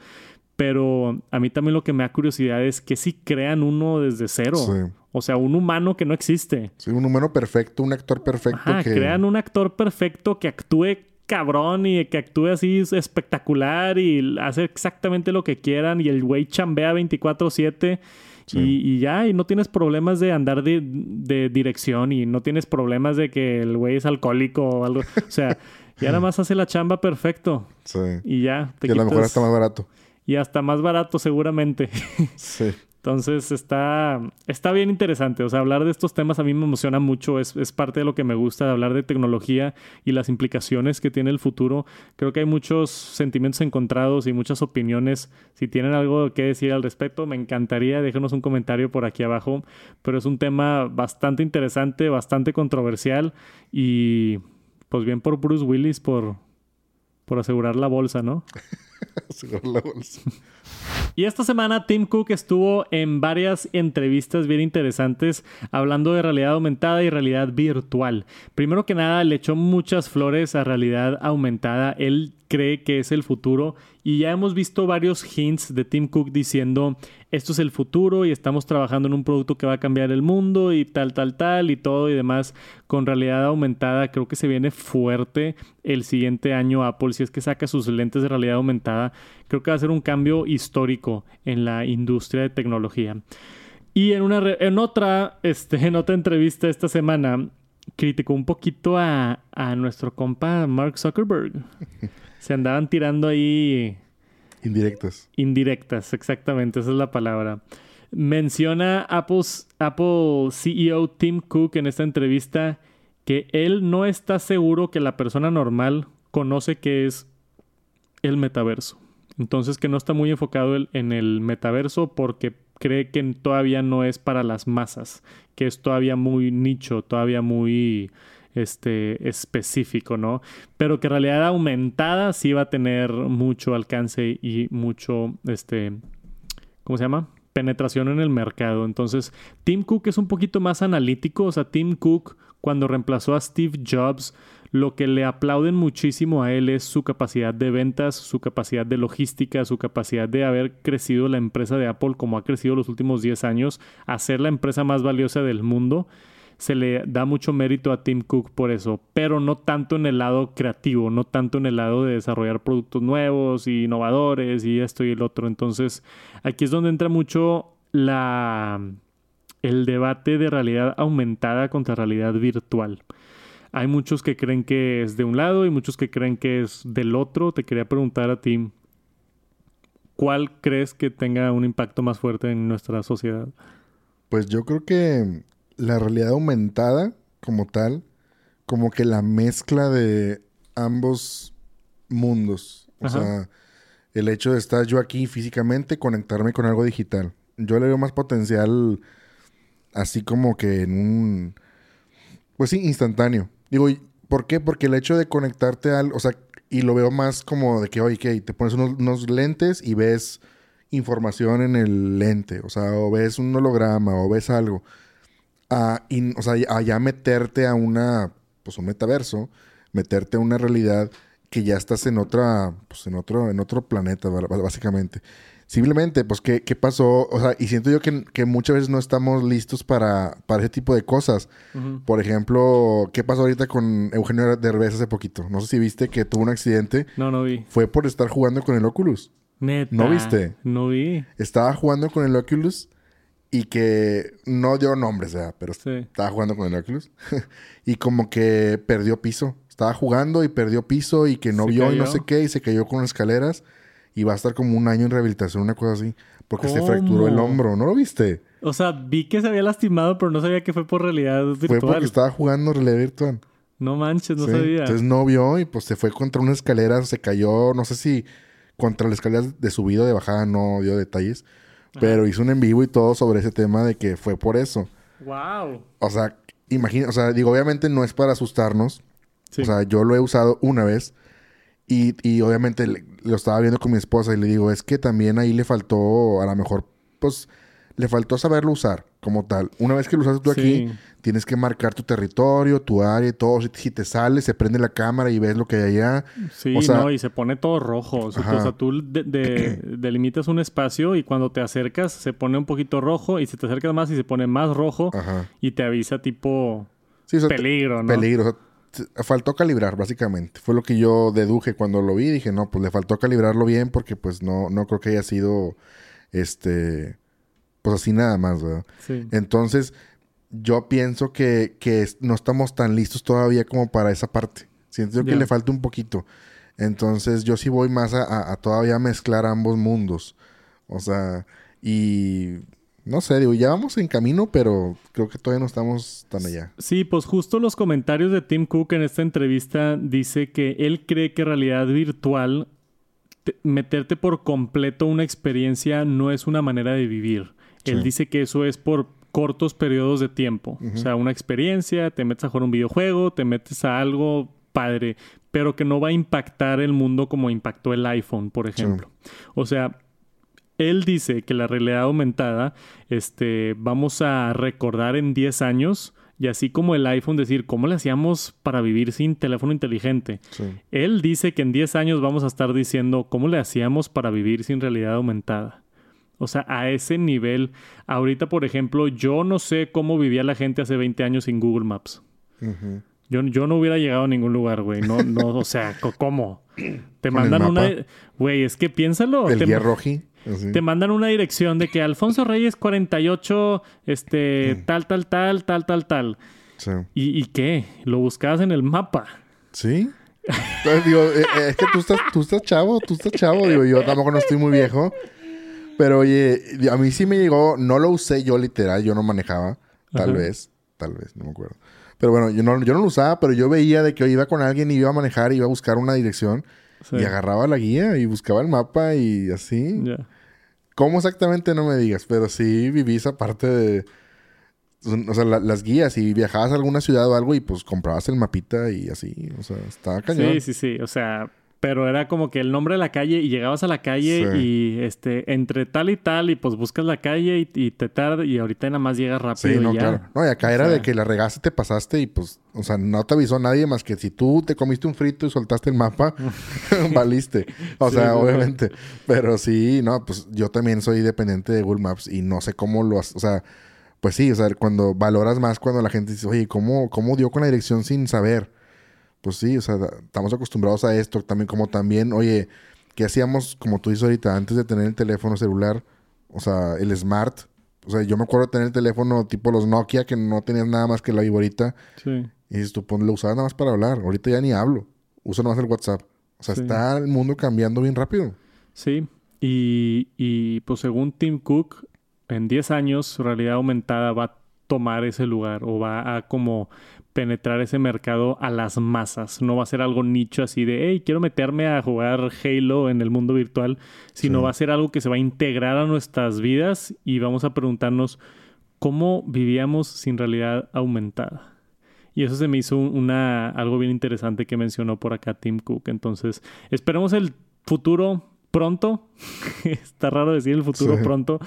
Speaker 1: Pero a mí también lo que me da curiosidad es que si crean uno desde cero.
Speaker 2: Sí.
Speaker 1: O sea, un humano que no existe.
Speaker 2: Sí, un humano perfecto, un actor perfecto
Speaker 1: Ajá,
Speaker 2: que...
Speaker 1: crean un actor perfecto que actúe cabrón y que actúe así espectacular y hace exactamente lo que quieran y el güey chambea 24/7
Speaker 2: Sí.
Speaker 1: y, y ya, y no tienes problemas de andar de, de dirección y no tienes problemas de que el güey es alcohólico o algo. O sea, ya nada más hace la chamba perfecto
Speaker 2: Sí.
Speaker 1: y ya. Te
Speaker 2: Que a lo mejor está más barato.
Speaker 1: Y hasta más barato seguramente.
Speaker 2: Sí.
Speaker 1: Entonces está, está bien interesante. O sea, hablar de estos temas a mí me emociona mucho. Es, es, parte de lo que me gusta de hablar de tecnología y las implicaciones que tiene el futuro. Creo que hay muchos sentimientos encontrados y muchas opiniones. Si tienen algo que decir al respecto, me encantaría. Déjenos un comentario por aquí abajo. Pero es un tema bastante interesante, bastante controversial. Y pues bien por Bruce Willis por, por asegurar la bolsa, ¿no? asegurar la bolsa. Y esta semana Tim Cook estuvo en varias entrevistas bien interesantes hablando de realidad aumentada y realidad virtual. Primero que nada, le echó muchas flores a realidad aumentada. Él cree que es el futuro y ya hemos visto varios hints de Tim Cook diciendo esto es el futuro y estamos trabajando en un producto que va a cambiar el mundo y tal, tal, tal y todo y demás con realidad aumentada. Creo que se viene fuerte el siguiente año Apple si es que saca sus lentes de realidad aumentada. Creo que va a ser un cambio histórico en la industria de tecnología. Y en, una en, otra, este, en otra entrevista esta semana criticó un poquito a, a nuestro compa Mark Zuckerberg. Se andaban tirando ahí.
Speaker 2: Indirectas.
Speaker 1: Indirectas, exactamente, esa es la palabra. Menciona Apple's, Apple CEO Tim Cook en esta entrevista que él no está seguro que la persona normal conoce qué es el metaverso. Entonces que no está muy enfocado en el metaverso porque cree que todavía no es para las masas, que es todavía muy nicho, todavía muy este, específico, ¿no? Pero que realidad aumentada sí va a tener mucho alcance y mucho, este, ¿cómo se llama? Penetración en el mercado. Entonces, Tim Cook es un poquito más analítico. O sea, Tim Cook, cuando reemplazó a Steve Jobs, lo que le aplauden muchísimo a él es su capacidad de ventas, su capacidad de logística, su capacidad de haber crecido la empresa de Apple como ha crecido los últimos 10 años, a ser la empresa más valiosa del mundo se le da mucho mérito a Tim Cook por eso, pero no tanto en el lado creativo, no tanto en el lado de desarrollar productos nuevos y innovadores y esto y el otro. Entonces, aquí es donde entra mucho el debate de realidad aumentada contra realidad virtual. Hay muchos que creen que es de un lado y muchos que creen que es del otro. Te quería preguntar a ti, ¿cuál crees que tenga un impacto más fuerte en nuestra sociedad?
Speaker 2: Pues yo creo que la realidad aumentada como tal, como que la mezcla de ambos mundos. O sea, el hecho de estar yo aquí físicamente, conectarme con algo digital. Yo le veo más potencial así como que en un... Pues sí, instantáneo. Digo, ¿por qué? Porque el hecho de conectarte al... O sea, y lo veo más como de que, oye, que te pones unos, lentes y ves información en el lente. O sea, o ves un holograma o ves algo a, o sea, a ya meterte a una, pues un metaverso, meterte a una realidad que ya estás en otra, pues en otro, en otro planeta, básicamente. Simplemente, pues, ¿qué, qué pasó? O sea, y siento yo que, que, muchas veces no estamos listos para, para ese tipo de cosas. Por ejemplo, ¿qué pasó ahorita con Eugenio Derbez hace poquito? No sé si viste que tuvo un accidente.
Speaker 1: No, no vi.
Speaker 2: Fue por estar jugando con el Oculus.
Speaker 1: Neta.
Speaker 2: ¿No viste?
Speaker 1: No vi.
Speaker 2: Estaba jugando con el Oculus y que no dio nombres, sea, pero estaba jugando con el Oculus y como que perdió piso. Estaba jugando y perdió piso y que no vio y no sé qué y se cayó con escaleras y va a estar como un año en rehabilitación, una cosa así, porque se fracturó el hombro. ¿No lo viste?
Speaker 1: O sea, vi que se había lastimado, pero no sabía que fue por realidad virtual. Fue porque
Speaker 2: estaba jugando realidad virtual.
Speaker 1: No manches, no sabía.
Speaker 2: Entonces no vio y pues se fue contra una escalera, se cayó, no sé si contra la escalera de subida o de bajada, no dio detalles pero hizo un en vivo y todo sobre ese tema de que fue por eso.
Speaker 1: Wow.
Speaker 2: O sea, imagina, o sea, digo, obviamente no es para asustarnos. O sea, yo lo he usado una vez y, y obviamente lo estaba viendo con mi esposa y le digo, es que también ahí le faltó, a lo mejor, pues, le faltó saberlo usar como tal. Una vez que lo usaste tú aquí, tienes que marcar tu territorio, tu área y todo. Si, te sales, se prende la cámara y ves lo que hay allá.
Speaker 1: Sí, no, y se pone todo rojo. O sea, tú, delimitas un espacio y cuando te acercas se pone un poquito rojo y si te acercas más y se pone más rojo y te avisa tipo peligro, ¿no?
Speaker 2: Peligro. Faltó calibrar, básicamente. Fue lo que yo deduje cuando lo vi. Dije, no, pues le faltó calibrarlo bien porque pues no, no creo que haya sido este pues así nada más, ¿verdad? Sí. Entonces, yo pienso que, no estamos tan listos todavía como para esa parte. Siento que le falta un poquito. Entonces yo sí voy más a, todavía mezclar ambos mundos. O sea, y no sé, digo, ya vamos en camino, pero creo que todavía no estamos tan allá.
Speaker 1: Sí, pues justo los comentarios de Tim Cook en esta entrevista dice que él cree que realidad virtual, meterte por completo una experiencia no es una manera de vivir. Él dice que eso es por cortos periodos de tiempo. O sea, una experiencia, te metes a jugar un videojuego, te metes a algo padre, pero que no va a impactar el mundo como impactó el iPhone, por ejemplo. O sea, él dice que la realidad aumentada, este, vamos a recordar en 10 años, y así como el iPhone decir, ¿cómo le hacíamos para vivir sin teléfono inteligente? Él dice que en 10 años vamos a estar diciendo, ¿cómo le hacíamos para vivir sin realidad aumentada? O sea, a ese nivel. Ahorita, por ejemplo, yo no sé cómo vivía la gente hace 20 años sin Google Maps. yo, yo no hubiera llegado a ningún lugar, güey. No, no, o sea, ¿cómo? Te mandan una... Güey, es que piénsalo.
Speaker 2: El
Speaker 1: te...
Speaker 2: guía roji.
Speaker 1: Te mandan una dirección de que Alfonso Reyes 48, este, tal, tal, tal, tal, tal, tal. Sí. ¿Y, qué? ¿Lo buscabas en el mapa?
Speaker 2: Sí. Entonces, digo, eh, eh, es que tú estás, tú estás chavo, tú estás chavo. Digo, yo tampoco no estoy muy viejo. Pero oye, a mí sí me llegó, no lo usé yo literal, yo no manejaba, tal vez, tal vez, no me acuerdo. Pero bueno, yo no, yo no lo usaba, pero yo veía de que yo iba con alguien y iba a manejar, y iba a buscar una dirección y agarraba la guía y buscaba el mapa y así. ¿Cómo exactamente no me digas? Pero sí viví esa parte de... O sea, las guías y viajabas a alguna ciudad o algo y pues comprabas el mapita y así. O sea, estaba cañón.
Speaker 1: Sí, sí, sí. O sea, pero era como que el nombre de la calle y llegabas a la calle y este entre tal y tal y pues buscas la calle y, te tarda y ahorita nada más llegas rápido sí,
Speaker 2: no,
Speaker 1: y ya.
Speaker 2: claro. No, y acá era de que la regaste, te pasaste y pues, o sea, no te avisó nadie más que si tú te comiste un frito y soltaste el mapa, valiste. O sea, obviamente. Pero sí, no, pues yo también soy dependiente de Google Maps y no sé cómo lo, o sea, pues sí, o sea, cuando valoras más cuando la gente dice, oye, ¿cómo, cómo dio con la dirección sin saber? Pues sí, o sea, estamos acostumbrados a esto. También como también, oye, ¿qué hacíamos, como tú dices ahorita, antes de tener el teléfono celular? O sea, el smart. O sea, yo me acuerdo de tener el teléfono tipo los Nokia, que no tenías nada más que la viborita. Sí. Y dices tú, pues, lo usabas nada más para hablar. Ahorita ya ni hablo. Uso nada más el WhatsApp. O sea, está el mundo cambiando bien rápido.
Speaker 1: Sí. Y, y pues según Tim Cook, en 10 años su realidad aumentada va a tomar ese lugar o va a como penetrar ese mercado a las masas. No va a ser algo nicho así de, hey, quiero meterme a jugar Halo en el mundo virtual, sino va a ser algo que se va a integrar a nuestras vidas y vamos a preguntarnos cómo vivíamos sin realidad aumentada. Y eso se me hizo una, algo bien interesante que mencionó por acá Tim Cook. Entonces, esperemos el futuro pronto. Está raro decir el futuro pronto,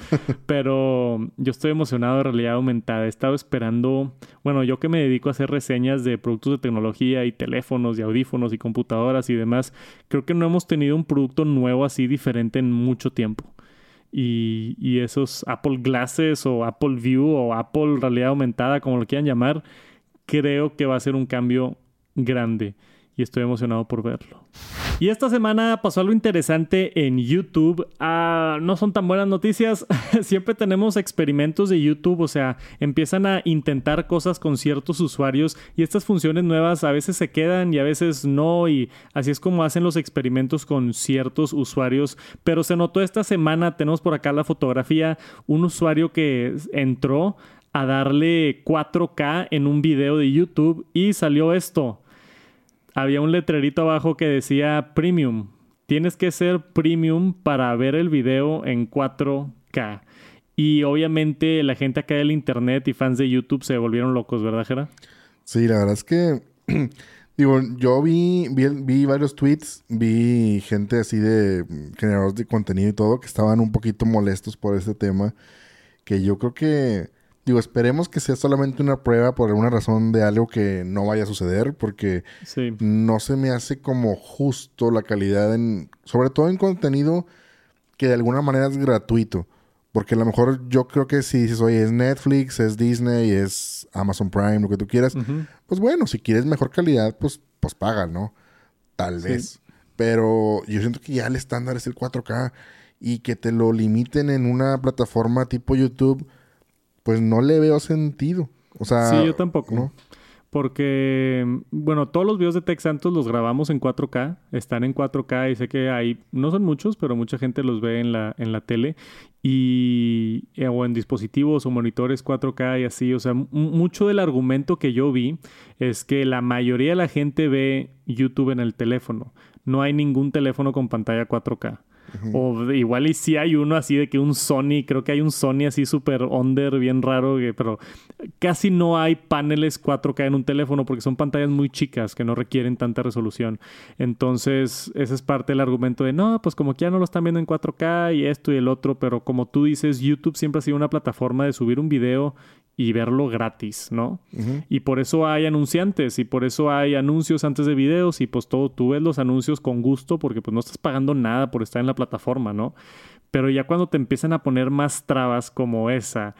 Speaker 1: pero yo estoy emocionado de realidad aumentada. He estado esperando, bueno, yo que me dedico a hacer reseñas de productos de tecnología y teléfonos y audífonos y computadoras y demás, creo que no hemos tenido un producto nuevo así diferente en mucho tiempo. Y, y esos Apple Glasses o Apple View o Apple Realidad Aumentada, como lo quieran llamar, creo que va a ser un cambio grande estoy emocionado por verlo. Y esta semana pasó algo interesante en YouTube. Ah, no son tan buenas noticias. Siempre tenemos experimentos de YouTube, o sea, empiezan a intentar cosas con ciertos usuarios y estas funciones nuevas a veces se quedan y a veces no. Y así es como hacen los experimentos con ciertos usuarios. Pero se notó esta semana, tenemos por acá la fotografía, un usuario que entró a darle 4K en un video de YouTube y salió esto había un letrerito abajo que decía premium. Tienes que ser premium para ver el video en 4K. Y obviamente la gente acá del internet y fans de YouTube se volvieron locos, ¿verdad, Jera?
Speaker 2: Sí, la verdad es que digo, yo vi, vi, vi, varios tweets, vi gente así de generadores de contenido y todo que estaban un poquito molestos por este tema. Que yo creo que Digo, esperemos que sea solamente una prueba por alguna razón de algo que no vaya a suceder, porque no se me hace como justo la calidad en, sobre todo en contenido que de alguna manera es gratuito. Porque a lo mejor yo creo que si dices, oye, es Netflix, es Disney, es Amazon Prime, lo que tú quieras, pues bueno, si quieres mejor calidad, pues, pues paga, ¿no? Tal vez. Pero yo siento que ya el estándar es el 4K y que te lo limiten en una plataforma tipo YouTube pues no le veo sentido. O sea,
Speaker 1: sí, yo tampoco. Porque, bueno, todos los videos de Tech Santos los grabamos en 4K, están en 4K y sé que hay, no son muchos, pero mucha gente los ve en la, en la tele y, eh, o en dispositivos o monitores 4K y así. O sea, mucho del argumento que yo vi es que la mayoría de la gente ve YouTube en el teléfono. No hay ningún teléfono con pantalla 4K. O igual y sí hay uno así de que un Sony, creo que hay un Sony así súper under, bien raro, pero casi no hay paneles 4K en un teléfono porque son pantallas muy chicas que no requieren tanta resolución. Entonces, ese es parte del argumento de, no, pues como que ya no lo están viendo en 4K y esto y el otro, pero como tú dices, YouTube siempre ha sido una plataforma de subir un video y verlo gratis, ¿no? Y por eso hay anunciantes y por eso hay anuncios antes de videos y pues todo, tú ves los anuncios con gusto porque pues no estás pagando nada por estar en la plataforma, ¿no? Pero ya cuando te empiezan a poner más trabas como esa,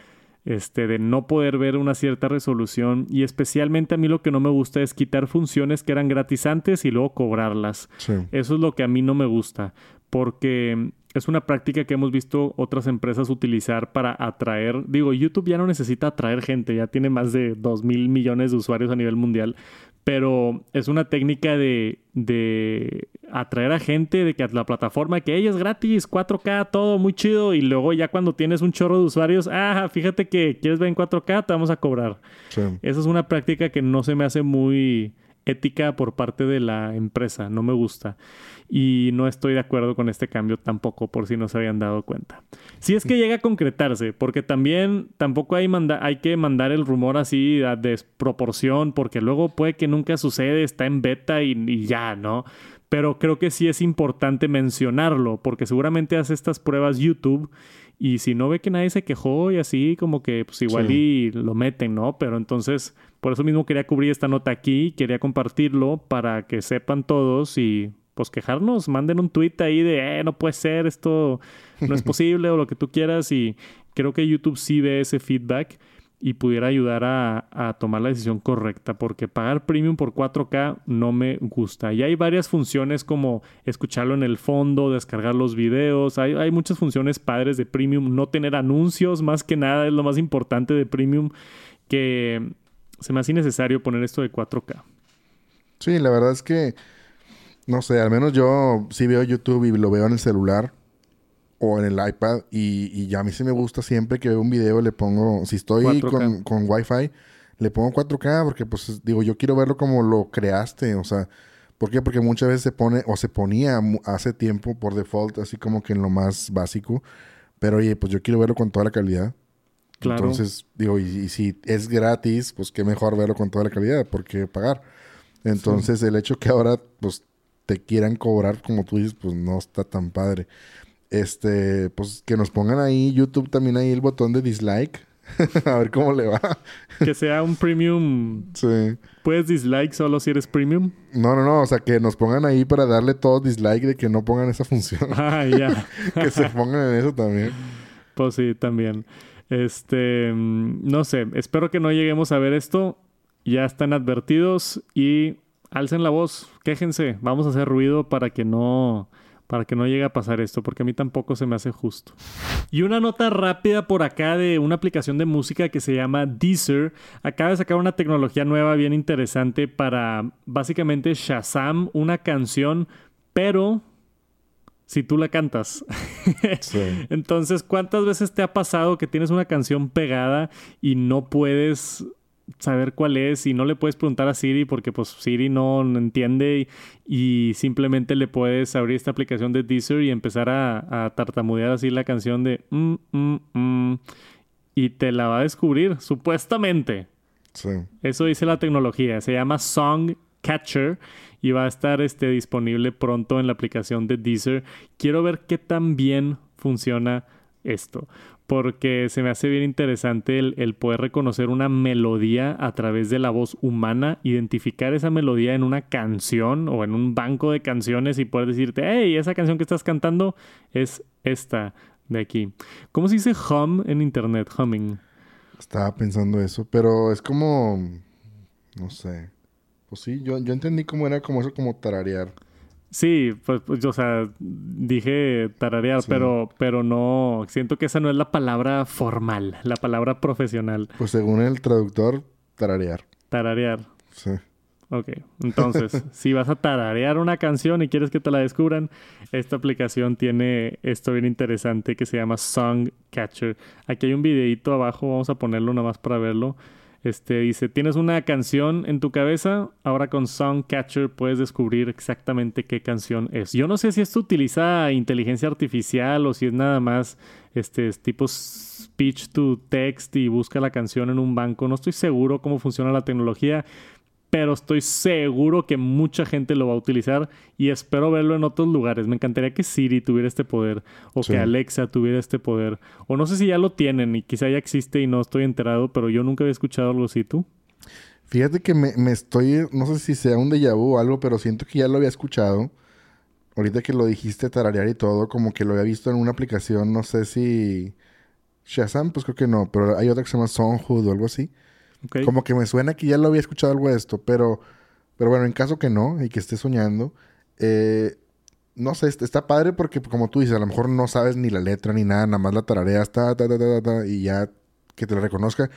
Speaker 1: este, de no poder ver una cierta resolución y especialmente a mí lo que no me gusta es quitar funciones que eran gratis antes y luego cobrarlas. Eso es lo que a mí no me gusta porque es una práctica que hemos visto otras empresas utilizar para atraer, digo, YouTube ya no necesita atraer gente, ya tiene más de 2 mil millones de usuarios a nivel mundial, pero es una técnica de, de atraer a gente, de que la plataforma, que ella es gratis, 4K, todo muy chido, y luego ya cuando tienes un chorro de usuarios, ah, fíjate que quieres ver en 4K, te vamos a cobrar. Esa es una práctica que no se me hace muy ética por parte de la empresa, no me gusta. Y no estoy de acuerdo con este cambio tampoco, por si no se habían dado cuenta. Si es que llega a concretarse, porque también tampoco hay, hay que mandar el rumor así a desproporción, porque luego puede que nunca sucede, está en beta y, y ya, ¿no? Pero creo que sí es importante mencionarlo, porque seguramente hace estas pruebas YouTube y si no ve que nadie se quejó y así, como que pues igual y lo meten, ¿no? Pero entonces, por eso mismo quería cubrir esta nota aquí, quería compartirlo para que sepan todos y pues quejarnos, manden un tweet ahí de, eh, no puede ser, esto no es posible o lo que tú quieras y creo que YouTube sí ve ese feedback y pudiera ayudar a, tomar la decisión correcta, porque pagar premium por 4K no me gusta. Y hay varias funciones como escucharlo en el fondo, descargar los videos, hay, hay muchas funciones padres de premium, no tener anuncios, más que nada es lo más importante de premium, que se me hace innecesario poner esto de 4K.
Speaker 2: Sí, la verdad es que, no sé, al menos yo sí veo YouTube y lo veo en el celular o en el iPad y, y ya a mí sí me gusta siempre que veo un video le pongo, si estoy con, con Wi-Fi, le pongo 4K porque pues digo, yo quiero verlo como lo creaste, o sea, ¿por qué? Porque muchas veces se pone o se ponía hace tiempo por default así como que en lo más básico, pero oye, pues yo quiero verlo con toda la calidad. Claro. Entonces, digo, y, si es gratis, pues qué mejor verlo con toda la calidad, porque pagar. Entonces, el hecho que ahora pues te quieran cobrar como tú dices, pues no está tan padre. Este, pues que nos pongan ahí, YouTube también ahí el botón de dislike. a ver cómo le va.
Speaker 1: que sea un premium. Sí. ¿Puedes dislike solo si eres premium?
Speaker 2: No, no, no. O sea, que nos pongan ahí para darle todo dislike de que no pongan esa función.
Speaker 1: Ah, ya.
Speaker 2: que se pongan en eso también.
Speaker 1: Pues sí, también. Este, no sé. Espero que no lleguemos a ver esto. Ya están advertidos y alcen la voz, quéjense. Vamos a hacer ruido para que no para que no llegue a pasar esto, porque a mí tampoco se me hace justo. Y una nota rápida por acá de una aplicación de música que se llama Deezer. Acaba de sacar una tecnología nueva bien interesante para básicamente Shazam una canción, pero si tú la cantas. Entonces, ¿cuántas veces te ha pasado que tienes una canción pegada y no puedes saber cuál es y no le puedes preguntar a Siri porque pues Siri no entiende y, simplemente le puedes abrir esta aplicación de Deezer y empezar a, tartamudear así la canción de mm, mm, mm", y te la va a descubrir supuestamente. Sí. Eso dice la tecnología, se llama Song Catcher y va a estar este, disponible pronto en la aplicación de Deezer. Quiero ver qué tan bien funciona esto porque se me hace bien interesante el, poder reconocer una melodía a través de la voz humana, identificar esa melodía en una canción o en un banco de canciones y poder decirte, hey, esa canción que estás cantando es esta de aquí. ¿Cómo se dice hum en internet? Humming.
Speaker 2: Estaba pensando eso, pero es como, no sé. Pues sí, yo, yo entendí cómo era como eso, como tararear.
Speaker 1: Sí, pues, pues o sea, dije tararear, pero, pero no, siento que esa no es la palabra formal, la palabra profesional.
Speaker 2: Pues según el traductor, tararear.
Speaker 1: Tararear.
Speaker 2: Sí.
Speaker 1: Ok, entonces, si vas a tararear una canción y quieres que te la descubran, esta aplicación tiene esto bien interesante que se llama Song Catcher. Aquí hay un videito abajo, vamos a ponerlo nada más para verlo. Este dice, tienes una canción en tu cabeza, ahora con Song Catcher puedes descubrir exactamente qué canción es. Yo no sé si esto utiliza inteligencia artificial o si es nada más este tipo speech to text y busca la canción en un banco. No estoy seguro cómo funciona la tecnología, pero estoy seguro que mucha gente lo va a utilizar y espero verlo en otros lugares. Me encantaría que Siri tuviera este poder o que Alexa tuviera este poder. O no sé si ya lo tienen y quizá ya existe y no estoy enterado, pero yo nunca había escuchado algo así. ¿Tú?
Speaker 2: Fíjate que me, me estoy, no sé si sea un déjà vu o algo, pero siento que ya lo había escuchado. Ahorita que lo dijiste tararear y todo, como que lo había visto en una aplicación, no sé si... Shazam, pues creo que no, pero hay otra que se llama Songhood o algo así. Como que me suena que ya lo había escuchado algo de esto, pero, pero bueno, en caso que no y que esté soñando, eh, no sé, está padre porque como tú dices, a lo mejor no sabes ni la letra ni nada, nada más la tarareas, ta, ta, ta, ta, ta, y ya que te lo reconozca.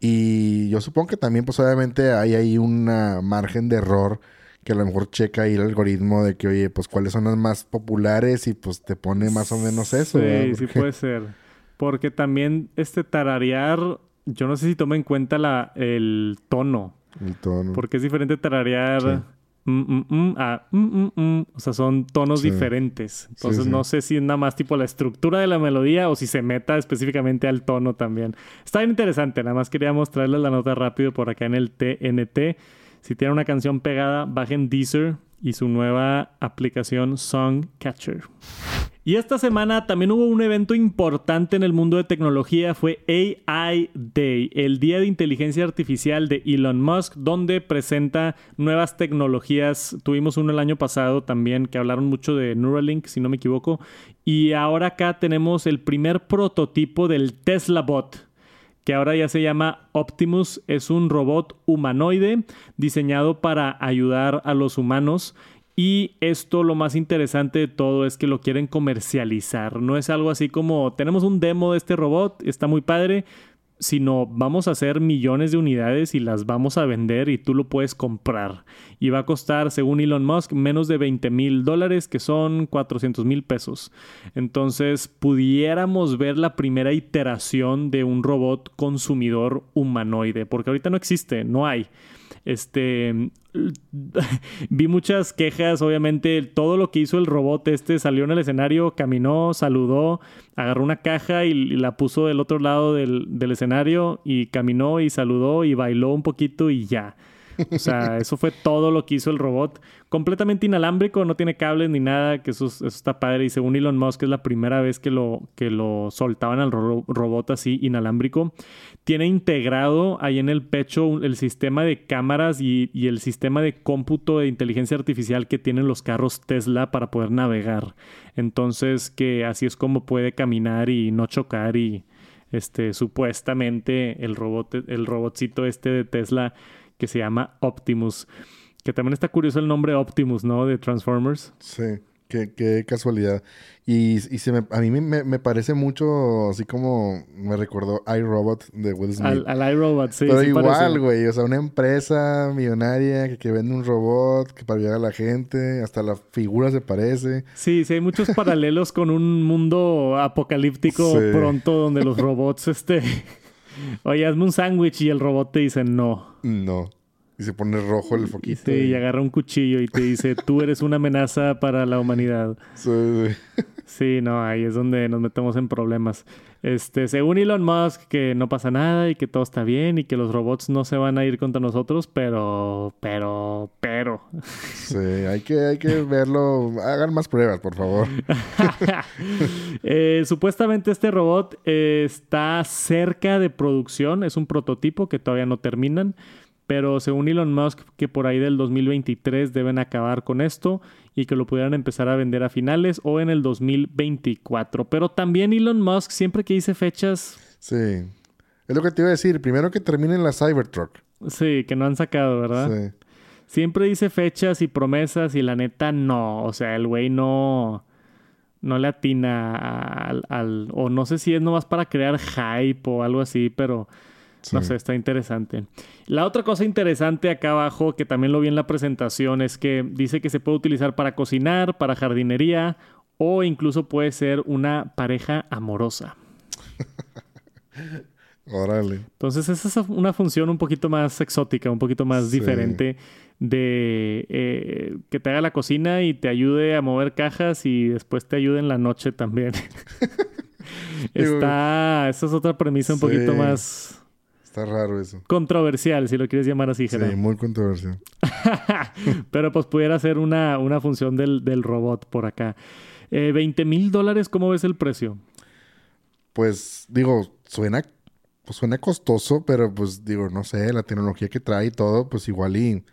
Speaker 2: Y yo supongo que también, pues obviamente hay ahí una margen de error que a lo mejor checa ahí el algoritmo de que, oye, pues cuáles son las más populares y pues te pone más o menos eso.
Speaker 1: Sí, sí puede ser. Porque también este tararear yo no sé si toma en cuenta la, el tono.
Speaker 2: El tono.
Speaker 1: Porque es diferente tararear mm, mm, mm, a O sea, son tonos diferentes. Entonces no sé si es nada más tipo la estructura de la melodía o si se meta específicamente al tono también. Está bien interesante. Nada más quería mostrarles la nota rápido por acá en el TNT. Si tienen una canción pegada, bajen Deezer y su nueva aplicación Song Catcher. Y esta semana también hubo un evento importante en el mundo de tecnología, fue AI Day, el Día de Inteligencia Artificial de Elon Musk, donde presenta nuevas tecnologías. Tuvimos uno el año pasado también que hablaron mucho de Neuralink, si no me equivoco. Y ahora acá tenemos el primer prototipo del Tesla Bot que ahora ya se llama Optimus, es un robot humanoide diseñado para ayudar a los humanos y esto lo más interesante de todo es que lo quieren comercializar. No es algo así como tenemos un demo de este robot, está muy padre, sino vamos a hacer millones de unidades y las vamos a vender y tú lo puedes comprar. Y va a costar, según Elon Musk, menos de 20 mil dólares, que son 400 mil pesos. Entonces, pudiéramos ver la primera iteración de un robot consumidor humanoide, porque ahorita no existe, no hay. Este, vi muchas quejas, obviamente, todo lo que hizo el robot este salió en el escenario, caminó, saludó, agarró una caja y, la puso del otro lado del, del escenario y caminó y saludó y bailó un poquito y ya. O sea, eso fue todo lo que hizo el robot. Completamente inalámbrico, no tiene cables ni nada, que eso, está padre. Y según Elon Musk es la primera vez que lo, que lo soltaban al robot así inalámbrico. Tiene integrado ahí en el pecho el sistema de cámaras y, y el sistema de cómputo de inteligencia artificial que tienen los carros Tesla para poder navegar. Entonces, que así es como puede caminar y no chocar y este supuestamente el robot el robotcito este de Tesla que se llama Optimus. Que también está curioso el nombre Optimus, ¿no? De Transformers.
Speaker 2: Sí, qué, casualidad. Y, y se me, a mí me, parece mucho, así como me recordó iRobot de Will Smith.
Speaker 1: Al, iRobot, sí.
Speaker 2: Pero igual, güey. O sea, una empresa millonaria que, vende un robot que para ayudar a la gente. Hasta la figura se parece.
Speaker 1: Sí, sí, hay muchos paralelos con un mundo apocalíptico pronto donde los robots, este... Oye, hazme un sándwich y el robot te dice no.
Speaker 2: No. Y se pone rojo el foquito.
Speaker 1: Sí, y... agarra un cuchillo y te dice, tú eres una amenaza para la humanidad. Sí, sí. sí, no, ahí es donde nos metemos en problemas. Este, según Elon Musk, que no pasa nada y que todo está bien y que los robots no se van a ir contra nosotros, pero, pero, pero.
Speaker 2: Sí, hay que, hay que verlo. Hagan más pruebas, por favor.
Speaker 1: Eh, supuestamente este robot está cerca de producción, es un prototipo que todavía no terminan. Pero según Elon Musk, que por ahí del 2023 deben acabar con esto y que lo pudieran empezar a vender a finales o en el 2024. Pero también Elon Musk, siempre que dice fechas...
Speaker 2: Sí. Es lo que te iba a decir. Primero que terminen la Cybertruck.
Speaker 1: Sí, que no han sacado, ¿verdad? Sí. Siempre dice fechas y promesas y la neta no. O sea, el güey no... No le atina al, al... O no sé si es nomás para crear hype o algo así, pero No sé, está interesante. La otra cosa interesante acá abajo, que también lo vi en la presentación, es que dice que se puede utilizar para cocinar, para jardinería o incluso puede ser una pareja amorosa.
Speaker 2: Órale.
Speaker 1: Entonces, esa es una función un poquito más exótica, un poquito más diferente de eh, que te haga la cocina y te ayude a mover cajas y después te ayude en la noche también. Está, esa es otra premisa un poquito más
Speaker 2: Está raro eso.
Speaker 1: Controversial, si lo quieres llamar así,
Speaker 2: Gerardo. Sí, muy controversial.
Speaker 1: Pero pues pudiera ser una, una función del, robot por acá. Eh, 20 mil dólares, ¿cómo ves el precio?
Speaker 2: Pues digo, suena, pues, suena costoso, pero pues digo, no sé, la tecnología que trae y todo, pues igual y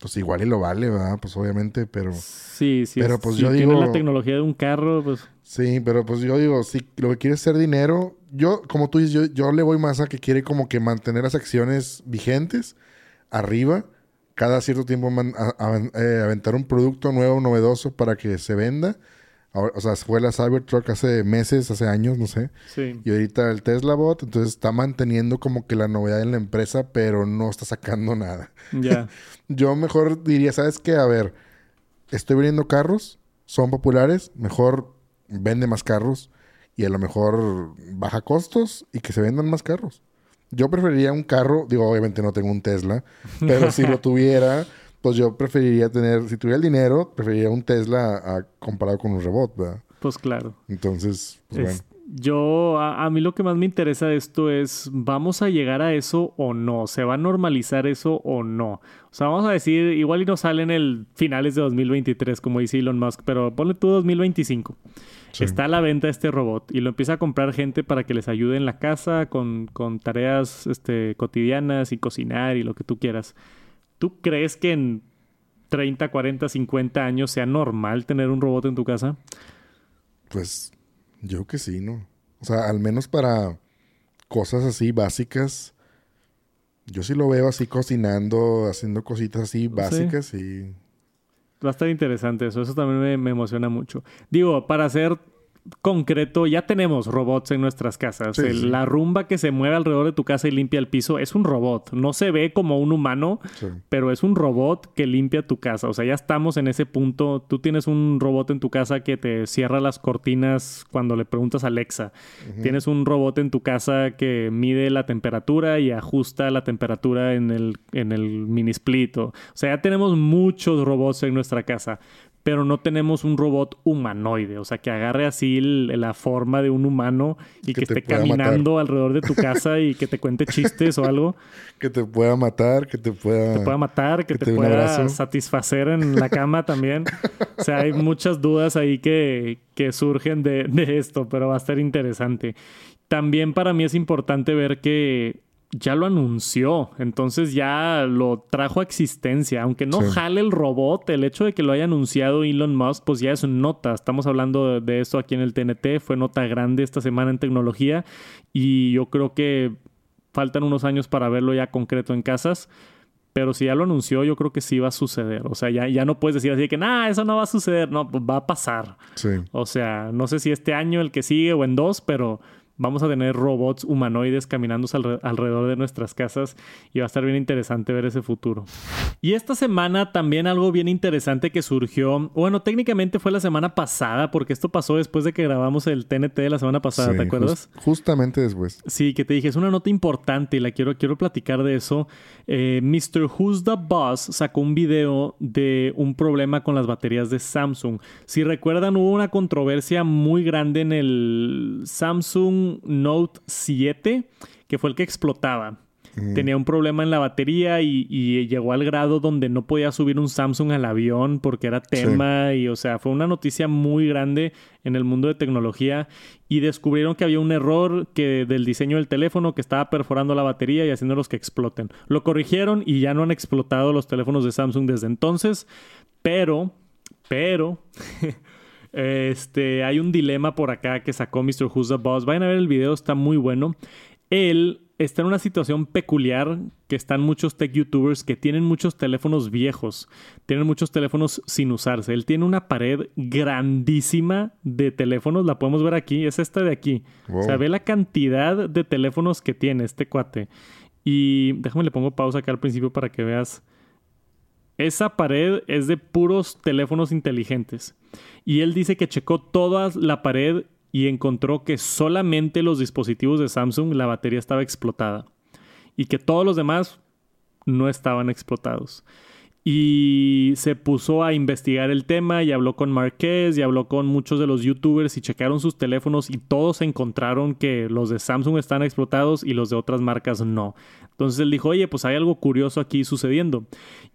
Speaker 2: pues igual y lo vale, ¿verdad? Pues obviamente, pero...
Speaker 1: Sí, sí. Pero pues yo digo... la tecnología de un carro, pues...
Speaker 2: Sí, pero pues yo digo, si lo que quiere es ser dinero, yo, como tú dices, yo, yo le voy más a que quiere como que mantener las acciones vigentes arriba, cada cierto tiempo eh, aventar un producto nuevo, novedoso para que se venda. O sea, fue la Cybertruck hace meses, hace años, no sé. Sí. Y ahorita el Tesla Bot, entonces está manteniendo como que la novedad en la empresa, pero no está sacando nada. Ya. yo mejor diría, ¿sabes qué? A ver, estoy vendiendo carros, son populares, mejor vende más carros y a lo mejor baja costos y que se vendan más carros. Yo preferiría un carro, digo, obviamente no tengo un Tesla, pero si lo tuviera, pues yo preferiría tener, si tuviera el dinero, preferiría un Tesla a, comparado con un Rebot, ¿verdad?
Speaker 1: Pues claro.
Speaker 2: Entonces, pues bueno.
Speaker 1: Yo, a, mí lo que más me interesa de esto es, ¿vamos a llegar a eso o no? ¿Se va a normalizar eso o no? O sea, vamos a decir, igual y no sale en el finales de 2023, como dice Elon Musk, pero ponle tú 2025. Está a la venta este robot y lo empieza a comprar gente para que les ayude en la casa con, con tareas este, cotidianas y cocinar y lo que tú quieras. ¿Tú crees que en 30, 40, 50 años sea normal tener un robot en tu casa?
Speaker 2: Pues yo que sí, ¿no? O sea, al menos para cosas así básicas. Yo sí lo veo así cocinando, haciendo cositas así básicas y...
Speaker 1: Va a estar interesante eso. Eso también me, me emociona mucho. Digo, para hacer concreto, ya tenemos robots en nuestras casas. La rumba que se mueve alrededor de tu casa y limpia el piso es un robot. No se ve como un humano, pero es un robot que limpia tu casa. O sea, ya estamos en ese punto. Tú tienes un robot en tu casa que te cierra las cortinas cuando le preguntas a Alexa. Tienes un robot en tu casa que mide la temperatura y ajusta la temperatura en el, en el mini split. O sea, ya tenemos muchos robots en nuestra casa pero no tenemos un robot humanoide, o sea, que agarre así la forma de un humano y que, esté caminando alrededor de tu casa y que te cuente chistes o algo.
Speaker 2: Que te pueda matar, que te pueda...
Speaker 1: Te pueda matar, que, te, pueda satisfacer en la cama también. o sea, hay muchas dudas ahí que, que surgen de, de esto, pero va a estar interesante. También para mí es importante ver que ya lo anunció, entonces ya lo trajo a existencia. Aunque no jale el robot, el hecho de que lo haya anunciado Elon Musk, pues ya es nota. Estamos hablando de, esto aquí en el TNT, fue nota grande esta semana en tecnología y yo creo que faltan unos años para verlo ya concreto en casas. Pero si ya lo anunció, yo creo que sí va a suceder. O sea, ya, ya no puedes decir así de que, nah, eso no va a suceder. No, pues va a pasar. Sí. O sea, no sé si este año, el que sigue o en dos, pero vamos a tener robots humanoides caminando alrededor de nuestras casas y va a estar bien interesante ver ese futuro. Y esta semana también algo bien interesante que surgió, bueno, técnicamente fue la semana pasada, porque esto pasó después de que grabamos el TNT de la semana pasada, ¿te acuerdas?
Speaker 2: justamente después.
Speaker 1: Sí, que te dije, es una nota importante y la quiero, quiero platicar de eso. Eh, Mr. Who's the Boss sacó un video de un problema con las baterías de Samsung. Si recuerdan, hubo una controversia muy grande en el Samsung Note 7, que fue el que explotaba. Tenía un problema en la batería y, llegó al grado donde no podía subir un Samsung al avión porque era tema y o sea, fue una noticia muy grande en el mundo de tecnología y descubrieron que había un error que del diseño del teléfono que estaba perforando la batería y haciéndolos que exploten. Lo corrigieron y ya no han explotado los teléfonos de Samsung desde entonces, pero pero Este, hay un dilema por acá que sacó Mr. Who's the Boss. Vayan a ver el video, está muy bueno. Él está en una situación peculiar que están muchos tech youtubers que tienen muchos teléfonos viejos, tienen muchos teléfonos sin usarse. Él tiene una pared grandísima de teléfonos, la podemos ver aquí, es esta de aquí. O sea, ve la cantidad de teléfonos que tiene este cuate. Y déjame le pongo pausa acá al principio para que veas. Esa pared es de puros teléfonos inteligentes. Y él dice que checó toda la pared y encontró que solamente los dispositivos de Samsung la batería estaba explotada y que todos los demás no estaban explotados. Y se puso a investigar el tema y habló con Marqués y habló con muchos de los youtubers y checaron sus teléfonos y todos encontraron que los de Samsung están explotados y los de otras marcas no. Entonces él dijo, oye, pues hay algo curioso aquí sucediendo.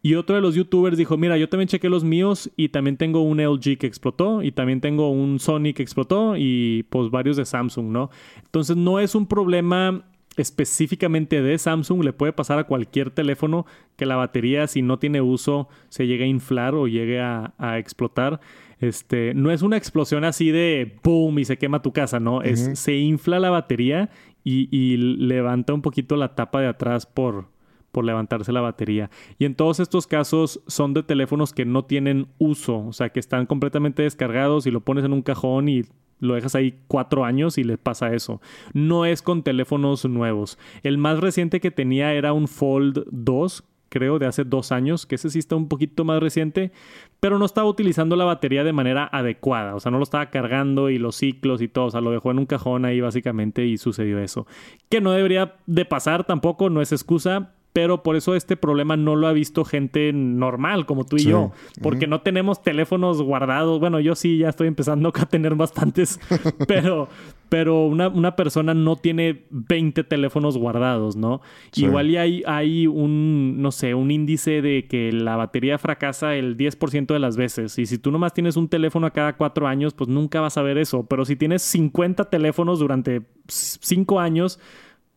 Speaker 1: Y otro de los youtubers dijo, mira, yo también chequé los míos y también tengo un LG que explotó y también tengo un Sony que explotó y pues varios de Samsung, ¿no? Entonces no es un problema específicamente de Samsung le puede pasar a cualquier teléfono que la batería si no tiene uso se llegue a inflar o llegue a, explotar. Este, no es una explosión así de boom y se quema tu casa, ¿no? Es se infla la batería y, levanta un poquito la tapa de atrás por, por levantarse la batería. Y en todos estos casos son de teléfonos que no tienen uso, o sea, que están completamente descargados y lo pones en un cajón y lo dejas ahí cuatro años y le pasa eso. No es con teléfonos nuevos. El más reciente que tenía era un Fold 2, creo, de hace dos años, que ese sí está un poquito más reciente, pero no estaba utilizando la batería de manera adecuada. O sea, no lo estaba cargando y los ciclos y todo. O sea, lo dejó en un cajón ahí básicamente y sucedió eso. Que no debería de pasar tampoco, no es excusa, pero por eso este problema no lo ha visto gente normal como tú y yo, porque no tenemos teléfonos guardados. Bueno, yo sí ya estoy empezando a tener bastantes, pero, pero una, persona no tiene 20 teléfonos guardados, ¿no? Igual y hay, hay un, no sé, un índice de que la batería fracasa el 10% de las veces. Y si tú nomás tienes un teléfono a cada cuatro años, pues nunca vas a ver eso. Pero si tienes 50 teléfonos durante cinco años,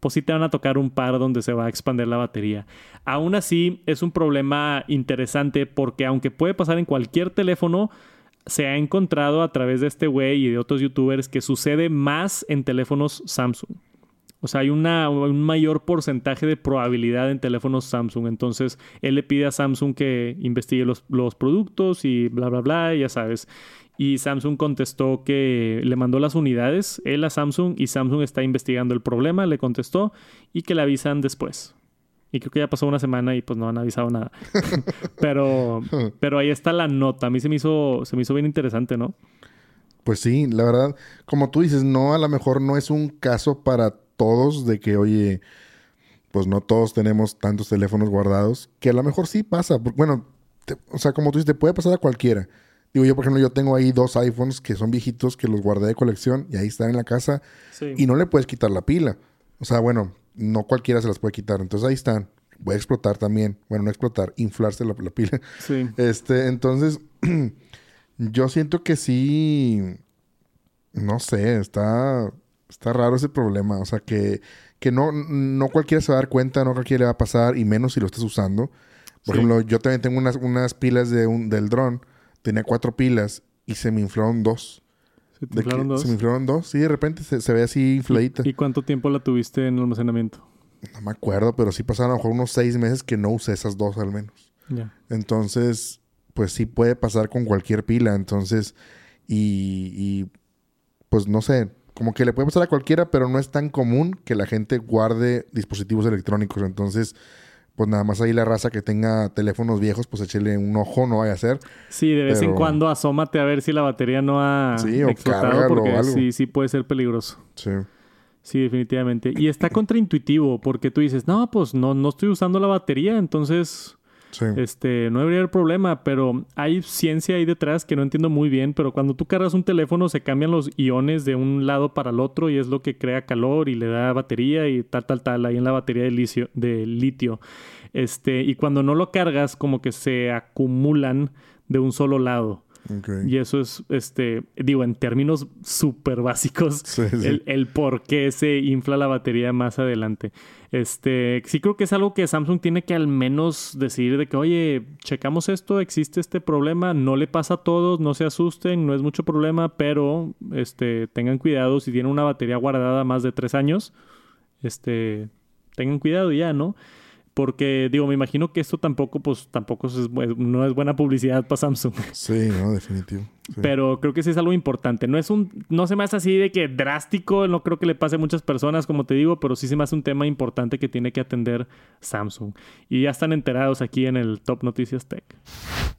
Speaker 1: pues sí te van a tocar un par donde se va a expandir la batería. Aún así, es un problema interesante porque aunque puede pasar en cualquier teléfono, se ha encontrado a través de este güey y de otros youtubers que sucede más en teléfonos Samsung. O sea, hay una, un mayor porcentaje de probabilidad en teléfonos Samsung. Entonces, él le pide a Samsung que investigue los, los productos y bla, bla, bla, ya sabes. Y Samsung contestó que le mandó las unidades, él a Samsung, y Samsung está investigando el problema, le contestó, y que le avisan después. Y creo que ya pasó una semana y pues no han avisado nada. pero, pero ahí está la nota. A mí se me hizo, se me hizo bien interesante, ¿no?
Speaker 2: Pues sí, la verdad, como tú dices, no, a lo mejor no es un caso para todos de que, oye, pues no todos tenemos tantos teléfonos guardados, que a lo mejor sí pasa. Bueno, o sea, como tú dices, te puede pasar a cualquiera. Digo, yo, por ejemplo, yo tengo ahí dos iPhones que son viejitos que los guardé de colección y ahí están en la casa y no le puedes quitar la pila. O sea, bueno, no cualquiera se las puede quitar. Entonces ahí están. Voy a explotar también. Bueno, no explotar, inflarse la, pila. Sí. Este, entonces, yo siento que sí. No sé, está. Está raro ese problema. O sea, que, que no, no cualquiera se va a dar cuenta, no cualquiera le va a pasar, y menos si lo estás usando. Por ejemplo, yo también tengo unas, unas pilas de un, del dron tenía cuatro pilas y se me inflaron dos.
Speaker 1: ¿Se te inflaron dos?
Speaker 2: Se me inflaron dos, sí, de repente se, ve así infladita.
Speaker 1: ¿Y, cuánto tiempo la tuviste en almacenamiento?
Speaker 2: No me acuerdo, pero sí pasaron a lo mejor unos seis meses que no usé esas dos al menos. Ya. Entonces, pues sí puede pasar con cualquier pila. Entonces, y, y pues no sé, como que le puede pasar a cualquiera, pero no es tan común que la gente guarde dispositivos electrónicos. Entonces, pues nada más ahí la raza que tenga teléfonos viejos, pues échele un ojo, no vaya a ser.
Speaker 1: Sí, de vez en cuando asómate a ver si la batería no ha sí, explotado, porque sí, sí puede ser peligroso. Sí. Sí, definitivamente. Y está contraintuitivo, porque tú dices, no, pues no, no estoy usando la batería, entonces este, no debería haber problema, pero hay ciencia ahí detrás que no entiendo muy bien, pero cuando tú cargas un teléfono se cambian los iones de un lado para el otro y es lo que crea calor y le da batería y tal, tal, tal, ahí en la batería de litio. De litio. Este, y cuando no lo cargas, como que se acumulan de un solo lado. Y eso es, este, digo, en términos súper básicos, El, el, por qué se infla la batería más adelante. Este, sí creo que es algo que Samsung tiene que al menos decir de que, oye, checamos esto, existe este problema, no le pasa a todos, no se asusten, no es mucho problema, pero, este, tengan cuidado si tienen una batería guardada más de tres años, este, tengan cuidado ya, ¿no? Porque, digo, me imagino que esto tampoco, pues, tampoco es, no es buena publicidad para Samsung.
Speaker 2: Sí, no, definitivo.
Speaker 1: Pero creo que sí es algo importante. No es un, no se me hace así de que drástico, no creo que le pase a muchas personas, como te digo, pero sí se me hace un tema importante que tiene que atender Samsung. Y ya están enterados aquí en el Top Noticias Tech.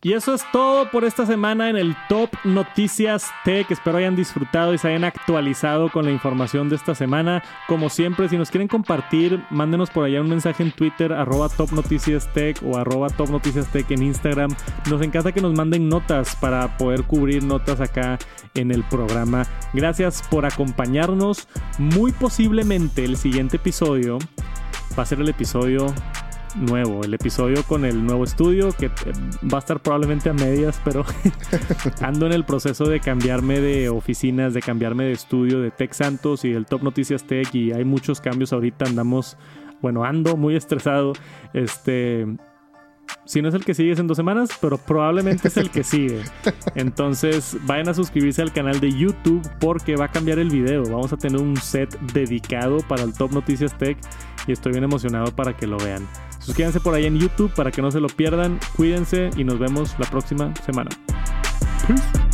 Speaker 1: Y eso es todo por esta semana en el Top Noticias Tech. Espero hayan disfrutado y se hayan actualizado con la información de esta semana. Como siempre, si nos quieren compartir, mándenos por allá un mensaje en Twitter, arroba Top Noticias Tech o arroba Top Noticias Tech en Instagram. Nos encanta que nos manden notas para poder cubrir notas acá en el programa. Gracias por acompañarnos. Muy posiblemente el siguiente episodio va a ser el episodio nuevo, el episodio con el nuevo estudio que eh, va a estar probablemente a medias, pero ando en el proceso de cambiarme de oficinas, de cambiarme de estudio de Tech Santos y del Top Noticias Tech y hay muchos cambios ahorita, andamos, bueno, ando muy estresado, este... Si no es el que sigue en dos semanas, pero probablemente es el que sigue. Entonces, vayan a suscribirse al canal de YouTube porque va a cambiar el video. Vamos a tener un set dedicado para el Top Noticias Tech y estoy bien emocionado para que lo vean. Suscríbanse por ahí en YouTube para que no se lo pierdan. Cuídense y nos vemos la próxima semana. Peace.